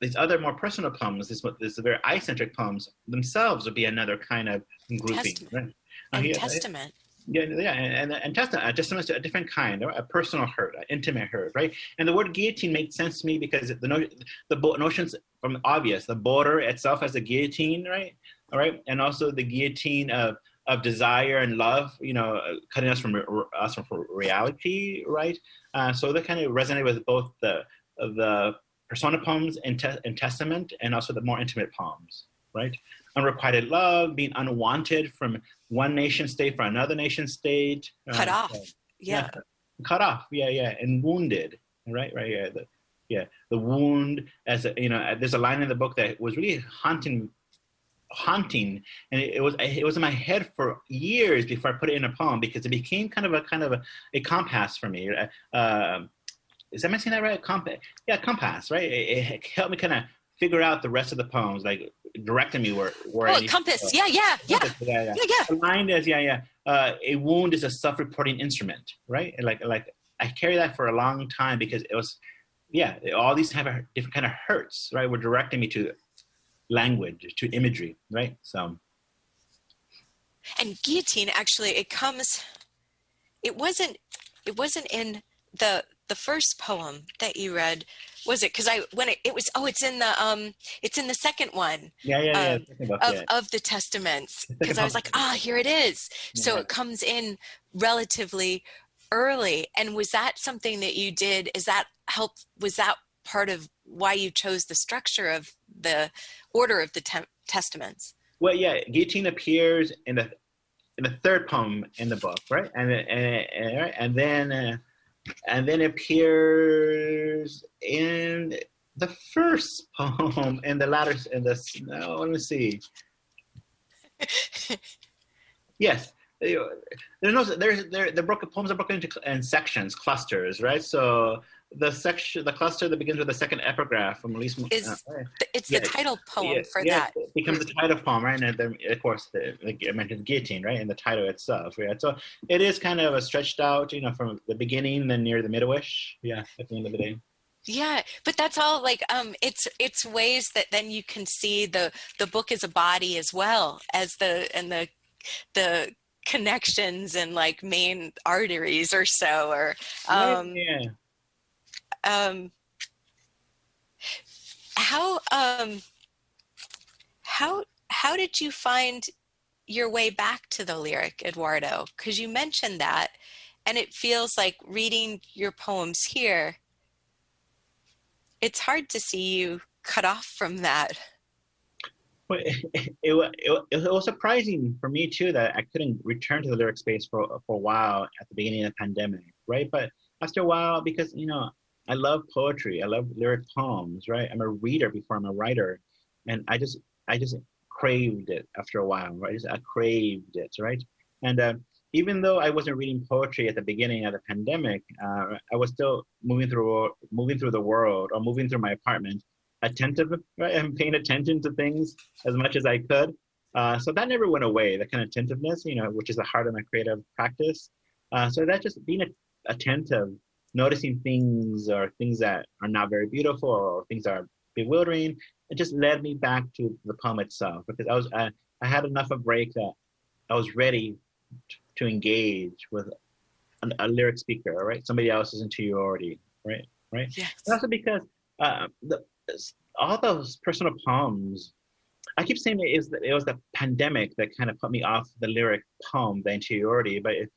these other more personal poems, these, these very I-centric poems themselves would be another kind of grouping. Testament. Right? Uh, and yeah, testament. Yeah, yeah, and, and, and testament, testament is a different kind, a personal hurt, an intimate hurt, right? And the word guillotine makes sense to me because the no, the notions from obvious, the border itself as a guillotine, right? All right, and also the guillotine of of desire and love, you know, cutting us from us from reality, right? Uh, so that kind of resonated with both the the persona poems and, te- and testament, and also the more intimate poems, right? Unrequited love, being unwanted from one nation state for another nation state, cut uh, off, yeah. yeah. cut off, yeah, yeah, and wounded, right, right, yeah, the, yeah, the wound as a, you know, there's a line in the book that was really haunting haunting. And it, was it was in my head for years before i put it in a poem because it became kind of a kind of a, a compass for me. Uh, um, is that am i saying that right? Compass yeah compass right? It, it, helped me kind of figure out the rest of the poems like directing me where where oh, compass. yeah yeah yeah. yeah yeah, yeah. aligned as yeah yeah. Uh, a wound is a self-reporting instrument right? Like like i carry that for a long time because it was yeah all these type of different kind of hurts right were directing me to language to imagery, right? So. And guillotine actually, it comes. It wasn't. It wasn't in the the first poem that you read was it because i when it, it was oh it's in the um it's in the second one yeah yeah, yeah. Um, of, of the testaments because i was like ah here it is yeah. so it comes in relatively early and was that something that you did is that help was that part of why you chose the structure of the order of the te- testaments. Well, yeah, guillotine appears in the in the third poem in the book, right? And and, and then uh, and then appears in the first poem in the latter in the no, let me see. yes, there's no there's there the broken poems are broken into in sections, clusters, right? So the section, the cluster that begins with the second epigraph from Elise. Is uh, it's yeah, the title poem yeah, for yeah, that? It becomes the title poem, right? And then, of course, the, like I mentioned, guillotine, right? And the title itself, right? So it is kind of a stretched out, you know, from the beginning, then near the middle-ish. Yeah, at the end of the day. Yeah, but that's all like um it's it's ways that then you can see the the book as a body as well as the and the the connections and like main arteries or so or um yeah um, how um, how how did you find your way back to the lyric, Eduardo? Because you mentioned that, and it feels like reading your poems here. It's hard to see you cut off from that. Well, it, it, it, it, was surprising for me too that I couldn't return to the lyric space for for a while at the beginning of the pandemic, right? But after a while, because you know, I love poetry. I love lyric poems, right? I'm a reader before I'm a writer, and I just I just craved it after a while, right? I, just, I craved it, right? And uh, even though I wasn't reading poetry at the beginning of the pandemic, uh, I was still moving through moving through the world or moving through my apartment, attentive, right, and paying attention to things as much as I could. Uh, so that never went away. That kind of attentiveness, you know, which is the heart of my creative practice. Uh, so that just being a, attentive, noticing things or things that are not very beautiful or things that are bewildering, it just led me back to the poem itself because I was I, I had enough of break that I was ready to engage with a, a lyric speaker, right? Somebody else is into you already, right? Right. Yes. also because uh, the, all those personal poems. I keep saying it, is that it was the pandemic that kind of put me off the lyric poem, the interiority, but it,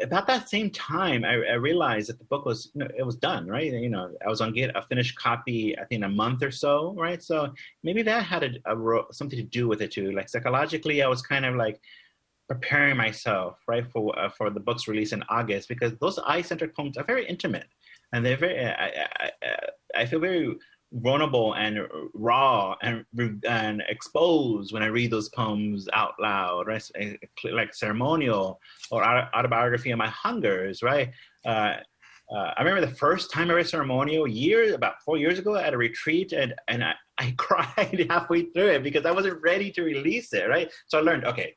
about that same time, I, I, realized that the book was, you know, it was done, right? You know, I was on get a finished copy, I think, in a month or so, right? So maybe that had a, a, something to do with it too. Like psychologically, I was kind of like preparing myself, right, for uh, for the book's release in August because those eye-centered poems are very intimate, and they're very. I, I, I feel very vulnerable and raw and and exposed when I read those poems out loud, right? Like ceremonial or autobiography of my hungers, right? Uh, uh, I remember the first time I read ceremonial years about four years ago at a retreat, and and I, I cried halfway through it because I wasn't ready to release it, right? So I learned, okay,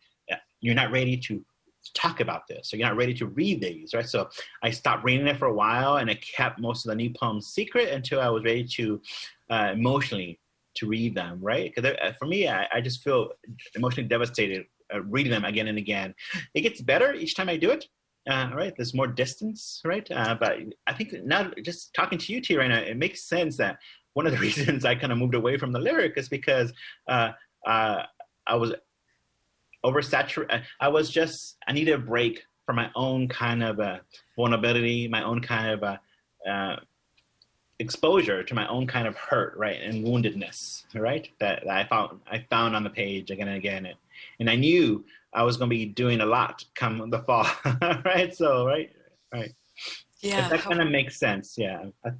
you're not ready to talk about this. So you're not ready to read these right? So i stopped reading it for a while and i kept most of the new poems secret until i was ready to uh, emotionally to read them right? Because uh, for me I, I, just feel emotionally devastated uh, reading them again and again. It gets better each time i do it uh, right? There's more distance right? Uh, but i think now just talking to you t. Right now it makes sense that one of the reasons i kind of moved away from the lyric is because uh, i was oversaturated. I was just I needed a break from my own kind of uh, vulnerability, my own kind of uh, uh, exposure to my own kind of hurt, right, and woundedness, right, that, that, I found I found on the page again and again, and, and I knew I was going to be doing a lot come the fall, right. So right, right. Yeah, if that kind of makes sense. Yeah, that,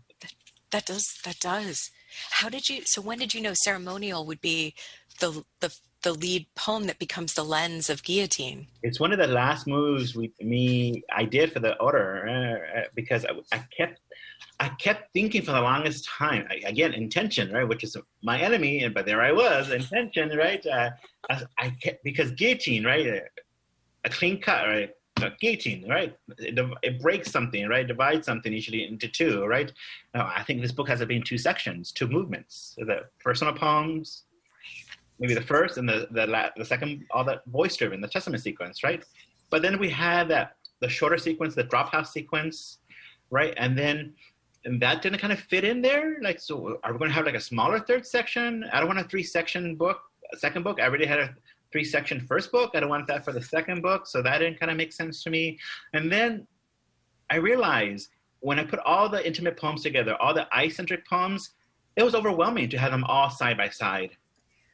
that does. That does. How did you? So when did you know ceremonial would be the the the lead poem that becomes the lens of guillotine it's one of the last moves we me i did for the order uh, uh, because I, I, kept i kept thinking for the longest time I, again intention right which is my enemy and but there i was intention right uh, I, I kept because guillotine right a, a clean cut right a guillotine, right? It, it, breaks something, right? Divides something usually into two, right? I think this book has been two sections, two movements: the personal poems maybe the first and the the, la- the second, all that voice driven, the Testament sequence, right? But then we had that the shorter sequence, the drop house sequence, right? And then and that didn't kind of fit in there. Like, so are we going to have like a smaller third section? I don't want a three section book, second book. I already had a three section first book. I don't want that for the second book. So that didn't kind of make sense to me. And then I realized when I put all the intimate poems together, all the eye centric poems, it was overwhelming to have them all side by side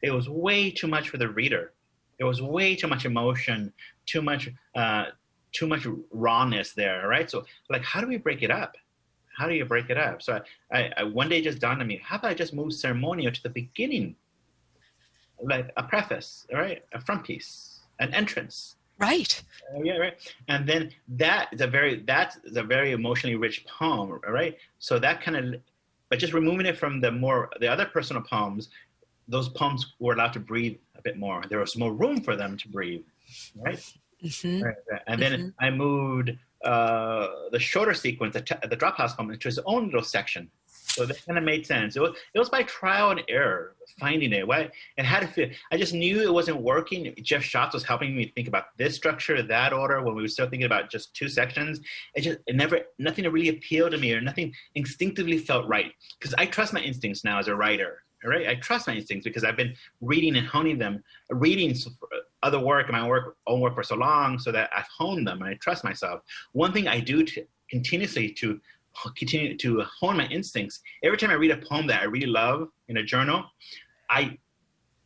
it was way too much for the reader. It was way too much emotion, too much, uh, too much rawness there, right? So, like, how do we break it up? How do you break it up? So, I, I one day just dawned on me: how about I just move ceremonial to the beginning, like a preface, right? A front piece, an entrance. Right. Uh, yeah, right. And then that is a very that's a very emotionally rich poem, right? So that kind of, but just removing it from the more the other personal poems those pumps were allowed to breathe a bit more. There was more room for them to breathe, right? Mm-hmm. And then mm-hmm. I moved uh, the shorter sequence, the, t- the drop house pump, into its own little section. So that kind of made sense. It was, it was by trial and error finding it. Why it had to fit. I just knew it wasn't working. Jeff Shotts was helping me think about this structure, that order. When we were still thinking about just two sections, it just it never nothing really appealed to me, or nothing instinctively felt right. Because I trust my instincts now as a writer right? I trust my instincts because I've been reading and honing them, reading uh, other work and my work, own work for so long, so that I've honed them and I trust myself. One thing I do to, continuously to continue to hone my instincts. Every time I read a poem that I really love in a journal, I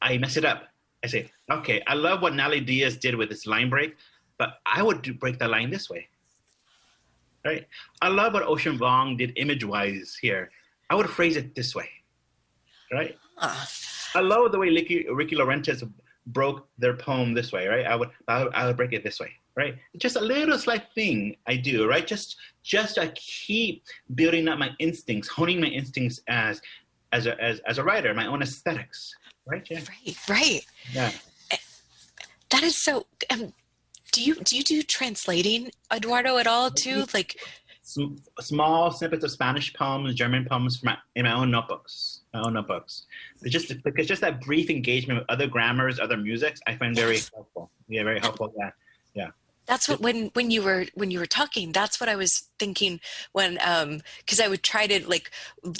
I mess it up. I say, okay, I love what Natalie Diaz did with this line break, but I would do, break the line this way. right? I love what Ocean Vuong did image-wise here. I would phrase it this way, right? Huh. I love the way Rickey, Rickey Laurentiis broke their poem this way, right? I would, I would, I would break it this way, right? Just a little slight thing I do, right? Just, just I keep building up my instincts, honing my instincts as, as a, as, as a writer, my own aesthetics, right? Yeah. Right, right. Yeah. That is so. Um, do you do you do translating, Eduardo, at all too? Like, Sm- small snippets of Spanish poems, German poems from my, in my own notebooks, own notebooks. It's just because just that brief engagement with other grammars, other musics, I find very helpful. Yeah, very helpful. Yeah. That's what when when you were when you were talking that's what i was thinking when um because i would try to like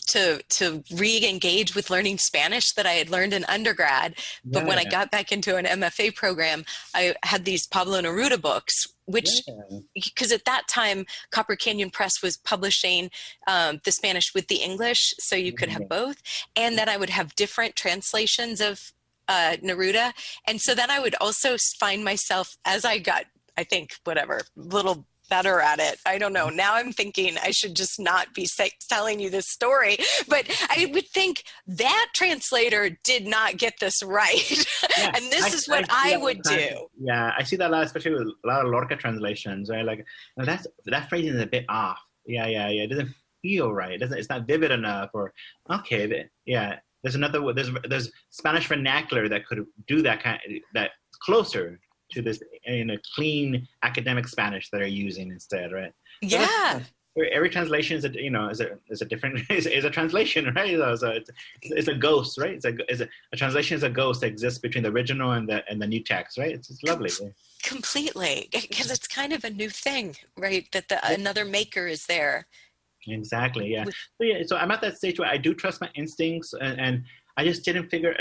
to to re-engage with learning spanish that i had learned in undergrad but when i got back into an mfa program i had these pablo neruda books which Yeah. because at that time copper canyon press was publishing um, the spanish with the english so you could have Mhm. both and then i would have different translations of uh, neruda and so then i would also find myself as i got i think whatever a little better at it i don't know now i'm thinking i should just not be say, telling you this story but i would think that translator did not get this right Yeah, and this I- is what I i, would all the time. do Yeah, I see that a lot, especially with a lot of Lorca translations, right? Like now that's that phrasing is a bit off. Yeah, yeah, yeah. It doesn't feel right. It doesn't. It's not vivid enough. Or okay, th- yeah. There's another. There's there's Spanish vernacular that could do that kind. That closer to this in a clean academic Spanish that are using instead, right? Yeah. every- every translation is a you know is a is a different is, is a translation right? So, so it's, it's a ghost right? It's a, it's a a translation is a ghost that exists between the original and the and the new text right? It's, it's lovely completely. Because it's kind of a new thing right? That the another maker is there. Exactly yeah. With- so yeah so i'm at that stage where i do trust my instincts and, and i just didn't figure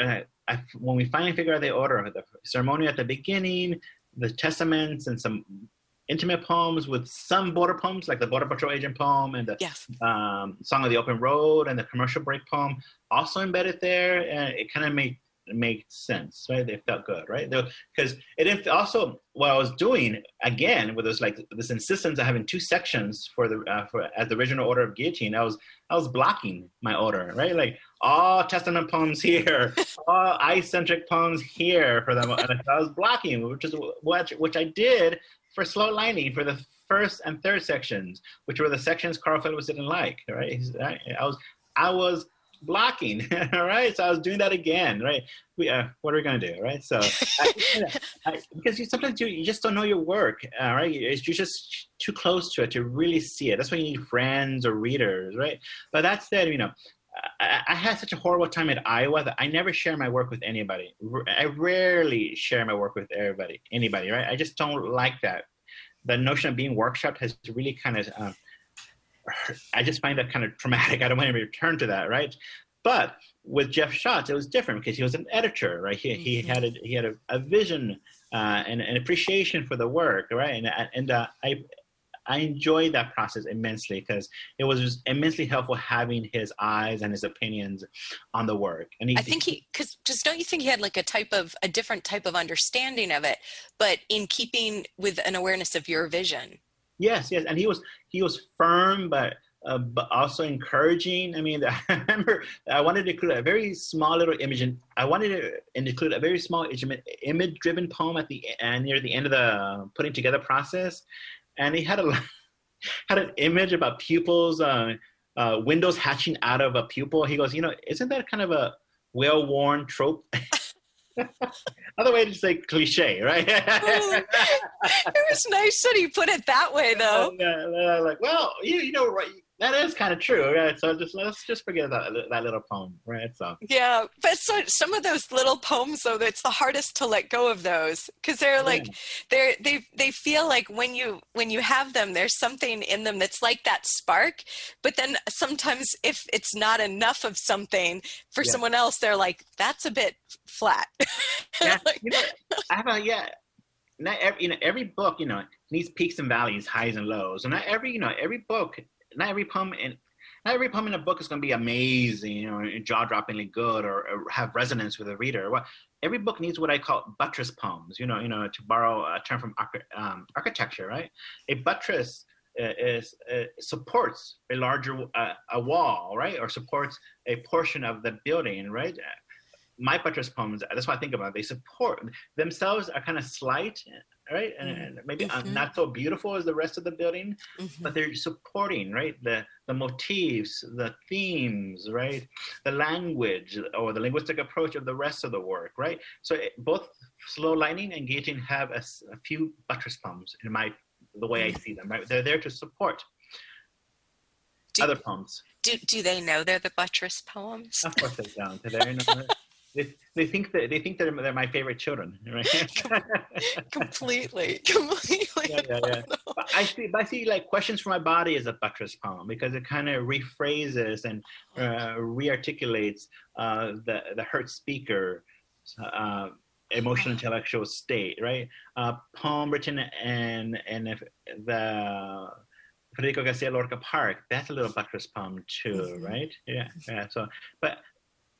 I, when we finally figured out the order of the ceremony at the beginning the testaments and some intimate poems with some border poems like the border patrol agent poem and the yes um, Song of the Open Road and the commercial break poem also embedded there. And it kind of made made sense, right? They felt good, right? Because it didn't also what I was doing again with this like this insistence of having two sections for the uh, for as the original order of guillotine. I was I was blocking my order, right? Like all Testament poems here, all I-centric poems here for them. And I was blocking, which is what which I did for slow lightning for the first and third sections, which were the sections Carl Phillips didn't like. Right? I, I was I was blocking. all right, so I was doing that again. Right? We, uh, what are we gonna do? Right? So I, I, because you, sometimes you, you just don't know your work. All right, you're just too close to it to really see it. That's why you need friends or readers. Right? But that said, you know. I, I had such a horrible time at Iowa that I never share my work with anybody. I rarely share my work with everybody, anybody, right? I just don't like that. The notion of being workshopped has really kind of, um, I just find that kind of traumatic. I don't want to return to that, right? But with Jeff Shotts, it was different because he was an editor, right? He, he Mhm. had a, he had a, a vision uh, and an appreciation for the work, right? And and uh, I I enjoyed that process immensely because it was just immensely helpful having his eyes and his opinions on the work. And he, I think he, because just don't you think he had like a type of a different type of understanding of it, but in keeping with an awareness of your vision. Yes, yes, and he was he was firm, but uh, but also encouraging. I mean, I remember I wanted to include a very small little image, and I wanted to include a very small image-driven poem at the uh, near the end of the putting together process, and he had a had an image about pupils, uh, uh, windows hatching out of a pupil. He goes, you know, isn't that kind of a well-worn trope? Other way to say cliche, right? it was nice that he put it that way, though. Yeah, uh, like, well, you, you know, right, that is kind of true, right? So just let's just forget that that little poem, right? So Yeah, but so some of those little poems, though, it's the hardest to let go of those because they're like they're they they feel like when you when you have them, there's something in them that's like that spark. But then sometimes if it's not enough of something for Yeah. someone else, they're like that's a bit flat. yeah, Like- you know, I have a yeah. Not every you know every book you know needs peaks and valleys, highs and lows, and not every you know every book, not every poem in not every poem in a book is going to be amazing, you know, jaw droppingly good or, or have resonance with the reader. What every book needs what I call buttress poems. You know, you know, to borrow a term from um, architecture, right? A buttress is uh, supports a larger uh, a wall, right, or supports a portion of the building, right. My buttress poems, that's what I think about. They support themselves are kind of slight, right, and, and maybe Mm-hmm. not so beautiful as the rest of the building, Mhm. but they're supporting right? The the motifs the themes right? The language or the linguistic approach of the rest of the work right? So it, both slow lightning and guillotine have a few buttress poems in my the way i see them right? They're there to support Do- other poems Do do they know they're the buttress poems? of course they don't. They're not, they, they think that they think that they're my favorite children right completely, completely. yeah, yeah, yeah. But I see, but I see like questions for my body is a buttress poem because it kind of rephrases and uh, rearticulates uh, the the hurt speaker. Uh, emotional intellectual state right uh, poem written in in if the Federico Garcia Lorca Park that's a little buttress poem too Mhm. right yeah yeah so but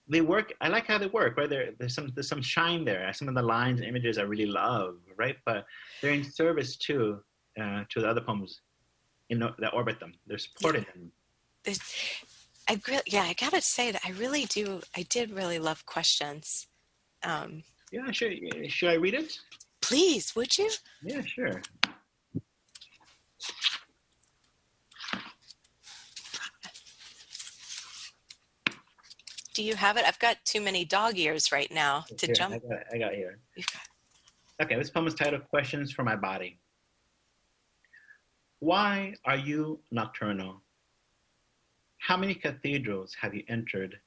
they work i like how they work right there, there's some there's some shine there some of the lines and images i really love right but they're in service to uh, to the other poems know that orbit them they're supporting them There's- I really, yeah, I gotta say that I really do. I did really love questions. Um, yeah sure should i read it please, would you? yeah sure Do you have it? I've got too many dog ears right now to Here, jump. I got, it, I got here got- Okay, this poem is titled Questions for My Body. Why are you nocturnal? How many cathedrals have you entered?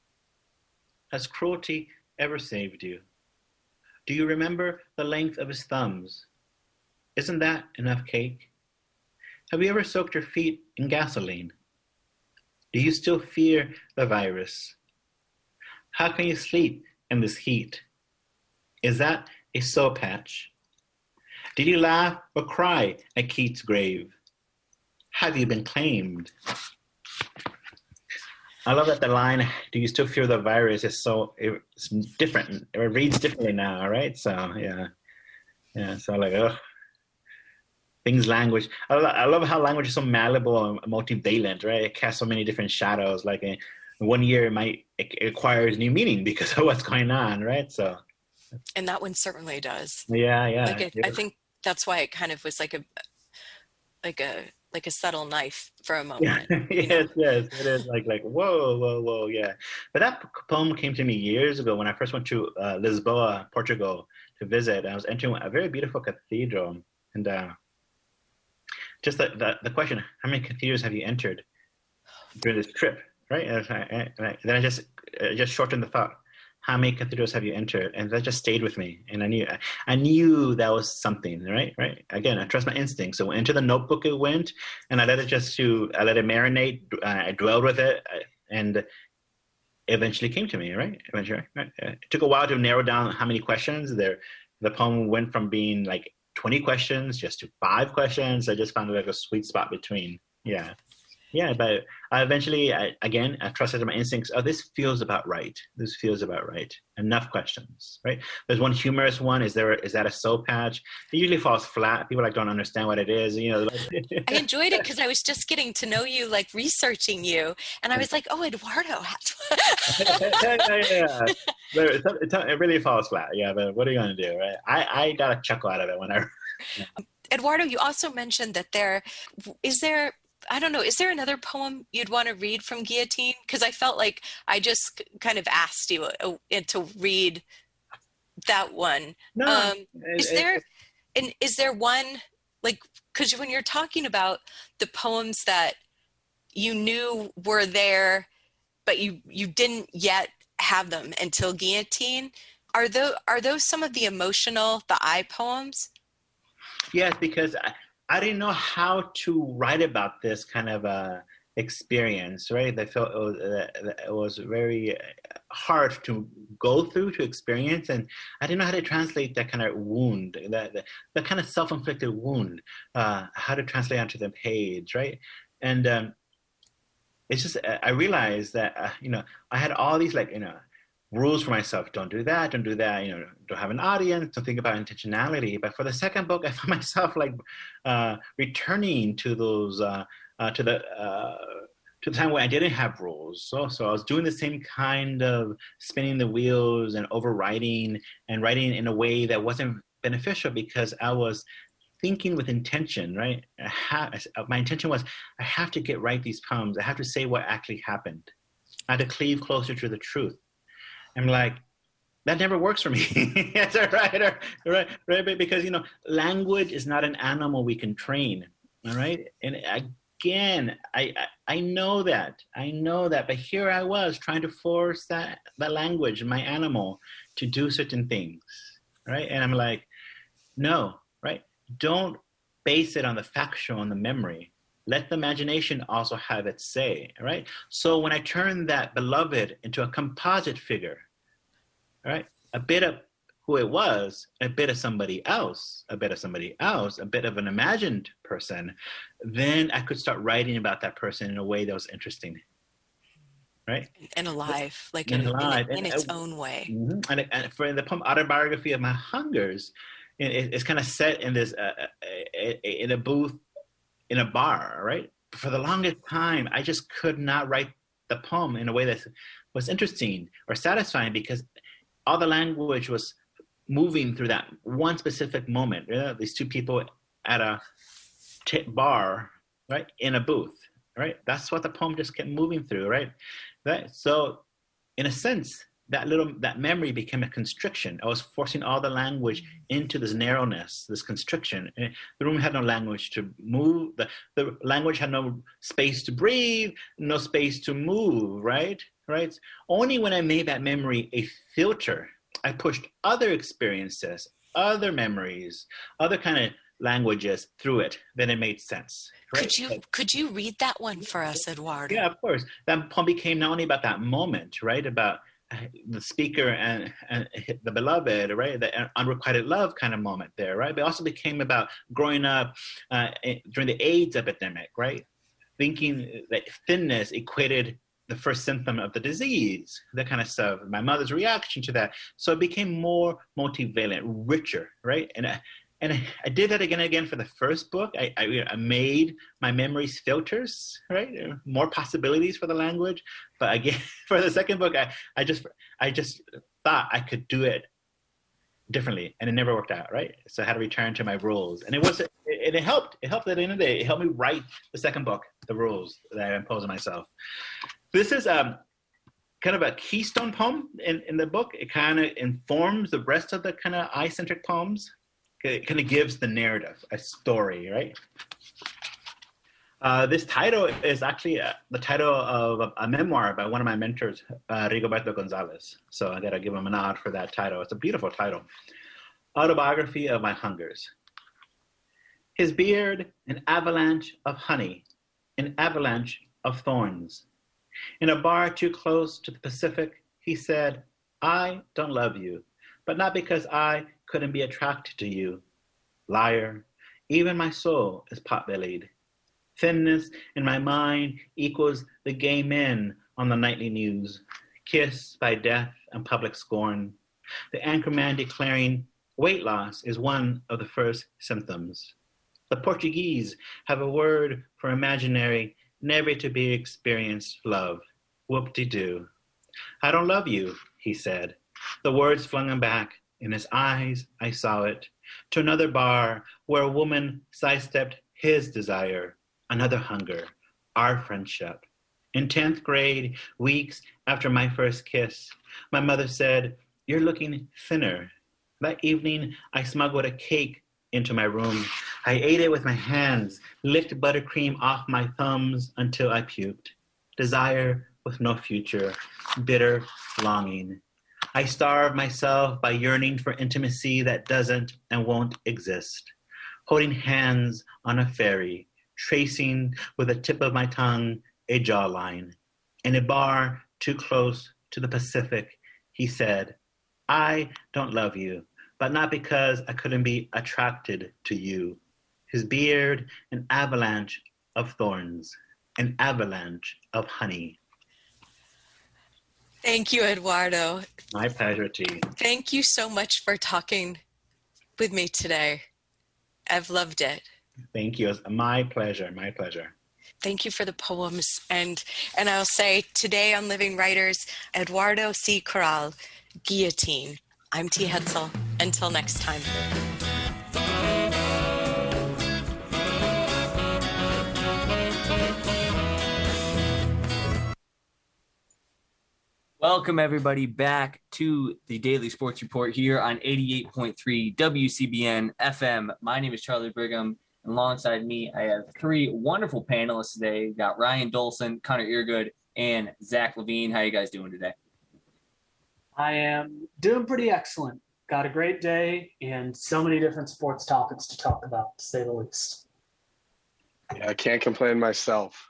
Has cruelty ever saved you? Do you remember the length of his thumbs? Isn't that enough cake? Have you ever soaked your feet in gasoline? Do you still fear the virus? How can you sleep in this heat? Is that a soul patch? Did you laugh or cry at Keats' grave? Have you been claimed? I love that the line, do you still fear the virus, is so, it's different. It reads differently now, right? So, yeah. Yeah, so like, ugh. Things language. I, lo- I love how language is so malleable and multivalent, right? It casts so many different shadows. Like, in one year, it might it acquires new meaning because of what's going on, right? So, And that one certainly does. yeah, yeah. Like it, I think that's why it kind of was like a, like a, like a subtle knife for a moment. you yes, yes, it is like like whoa, whoa, whoa, yeah. But that poem came to me years ago when I first went to uh, Lisboa, Portugal, to visit. I was entering a very beautiful cathedral, and uh, just the, the the question: How many cathedrals have you entered during this trip? Right, and I- and I- then I just uh, just shortened the thought. How many cathedrals have you entered? And that just stayed with me, and I knew I knew that was something, right? Right. Again, I trust my instincts. So into the notebook it went, and I let it just to I let it marinate. I dwelled with it, and eventually came to me. Right. Eventually, right? Uh, it took a while to narrow down how many questions. There, the poem went from being like twenty questions just to five questions. I just found like a sweet spot between. Yeah. Yeah, but I eventually, I, again, I trusted my instincts. Oh, this feels about right. This feels about right. Enough questions, right? There's one humorous one. Is there? Is that a soul patch? It usually falls flat. People like don't understand what it is. You know. I enjoyed it because I was just getting to know you, like researching you, and I was like, "Oh, Eduardo has." yeah, yeah. It, really falls flat. Yeah, but what are you gonna do, right? I I got a chuckle out of it when I. Eduardo, you also mentioned that there is there. I don't know. Is there another poem you'd want to read from Guillotine? Because I felt like I just kind of asked you uh, to read that one. No. Um, it- is it- there and is there one like because when you're talking about the poems that you knew were there but you you didn't yet have them until guillotine are those are those some of the emotional the i poems Yes, because I, I didn't know how to write about this kind of uh, experience, right? I felt it was, uh, it was very hard to go through, to experience, and I didn't know how to translate that kind of wound, that, that, kind of self inflicted wound, uh, how to translate onto the page, right? And um, it's just, I realized that, uh, you know, I had all these, like, you know, rules for myself. Don't do that. Don't do that. You know, don't have an audience. Don't think about intentionality. But for the second book, I found myself like uh, returning to those uh, uh, to the uh, to the time when I didn't have rules. So, so I was doing the same kind of spinning the wheels and overwriting and writing in a way that wasn't beneficial because I was thinking with intention, right? My intention was I have to get right these poems. I have to say what actually happened. I had to cleave closer to the truth. I'm like, that never works for me as a writer, right? Right? Because you know, language is not an animal we can train. All right, and again, I, I, I know that, I know that, but here I was trying to force that that language, my animal, to do certain things, right? And I'm like, no, right? Don't base it on the factual, on the memory. Let the imagination also have its say, right? So when I turn that beloved into a composite figure, right, a bit of who it was, a bit of somebody else, a bit of somebody else, a bit of an imagined person, then I could start writing about that person in a way that was interesting. Right? And alive, like and in, alive. in, in, its own way. Mm-hmm. And, and, for the poem Autobiography of My Hungers, it, it's kind of set in this, uh, uh in a booth, in a bar, right? For the longest time, I just could not write the poem in a way that was interesting or satisfying because all the language was moving through that one specific moment. You know, these two people at a t- bar, right, in a booth, right? That's what the poem just kept moving through, right? Right. So, in a sense, that little that memory became a constriction. I was forcing all the language into this narrowness, this constriction. Eh, the room had no language to move. The the language had no space to breathe, no space to move. Right, right. Only when I made that memory a filter I pushed other experiences, other memories, other kind of languages through it, then it made sense. Right? Could you could you read that one for us, Eduardo? Yeah, of course. That poem became not only about that moment, right, about uh, the speaker and, and the beloved, right, the unrequited love kind of moment there, right, but also became about growing up uh, during the AIDS epidemic, right, thinking that thinness equated the first symptom of the disease, that kind of stuff, my mother's reaction to that. So it became more multivalent, richer, right? And I, and I did that again and again for the first book. I, I, I made my memories filters, right? More possibilities for the language. But again, for the second book, I, I just I just thought I could do it differently, and it never worked out, right? So I had to return to my rules, and it was it, it helped. It helped at the end of the day. It helped me write the second book, the rules that I imposed on myself. This is um, kind of a keystone poem in, in the book. It kind of informs the rest of the kind of I-centric poems. It kind of gives the narrative, a story, right? Uh, this title is actually uh, the title of a, a, memoir by one of my mentors, uh, Rigoberto Gonzalez. So I gotta give him a nod for that title. It's a beautiful title. Autobiography of My Hungers. His beard, an avalanche of honey, an avalanche of thorns. In a bar too close to the Pacific, he said, I don't love you, but not because I couldn't be attracted to you. Liar, even my soul is pot bellied. Thinness in my mind equals the gay men on the nightly news, kissed by death and public scorn. The anchorman declaring weight loss is one of the first symptoms. The Portuguese have a word for imaginary never to be experienced love. Whoop de doo. I don't love you, he said. The words flung him back. In his eyes, I saw it. To another bar where a woman sidestepped his desire, another hunger, our friendship. In 10th grade, weeks after my first kiss, my mother said, You're looking thinner. That evening, I smuggled a cake into my room. I ate it with my hands, licked buttercream off my thumbs until I puked. Desire with no future, bitter longing. I starve myself by yearning for intimacy that doesn't and won't exist. Holding hands on a ferry, tracing with the tip of my tongue a jawline. In a bar too close to the Pacific, he said, I don't love you but not because I couldn't be attracted to you. His beard, an avalanche of thorns, an avalanche of honey. Thank you, Eduardo. My pleasure, T. Thank you so much for talking with me today. I've loved it. Thank you. It's my pleasure. My pleasure. Thank you for the poems. And and I'll say today on Living Writers, Eduardo C. Corral, Guillotine. I'm T. Hetzel. Until next time. Welcome, everybody, back to the Daily Sports Report here on 88.3 WCBN FM. My name is Charlie Brigham. And alongside me, I have three wonderful panelists today. We've got Ryan Dolson, Connor Eargood, and Zach Levine. How you guys doing today? I am doing pretty excellent. Got a great day and so many different sports topics to talk about, to say the least. Yeah, I can't complain myself.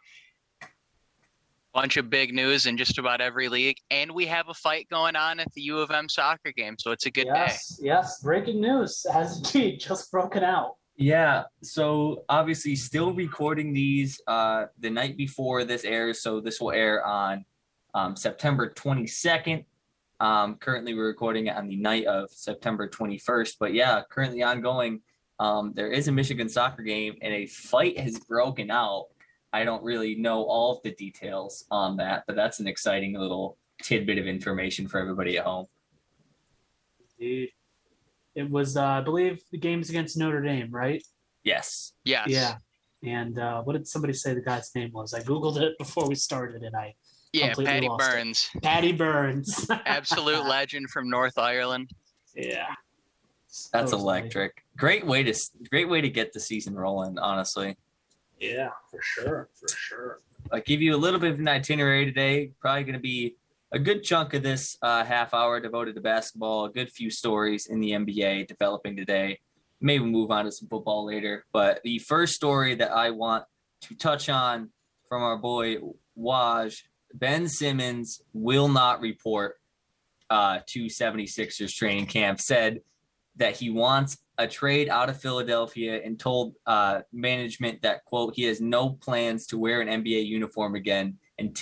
Bunch of big news in just about every league, and we have a fight going on at the U of M soccer game, so it's a good yes, day. Yes, Yes. breaking news has indeed just broken out. Yeah, so obviously still recording these uh, the night before this airs, so this will air on um, September 22nd. Um, currently, we're recording it on the night of September 21st, but yeah, currently ongoing. Um, there is a Michigan soccer game, and a fight has broken out I don't really know all of the details on that, but that's an exciting little tidbit of information for everybody at home. Indeed. It was, uh, I believe, the games against Notre Dame, right? Yes. Yes. Yeah. And uh, what did somebody say the guy's name was? I googled it before we started, and I yeah, Paddy Burns. It. Paddy Burns, absolute legend from North Ireland. Yeah, that's electric. Great way to great way to get the season rolling. Honestly. Yeah, for sure, for sure. I'll give you a little bit of an itinerary today. Probably going to be a good chunk of this uh, half hour devoted to basketball. A good few stories in the NBA developing today. Maybe move on to some football later. But the first story that I want to touch on from our boy Woj, Ben Simmons will not report uh, to 76ers training camp. Said that he wants a trade out of Philadelphia and told uh, management that quote he has no plans to wear an NBA uniform again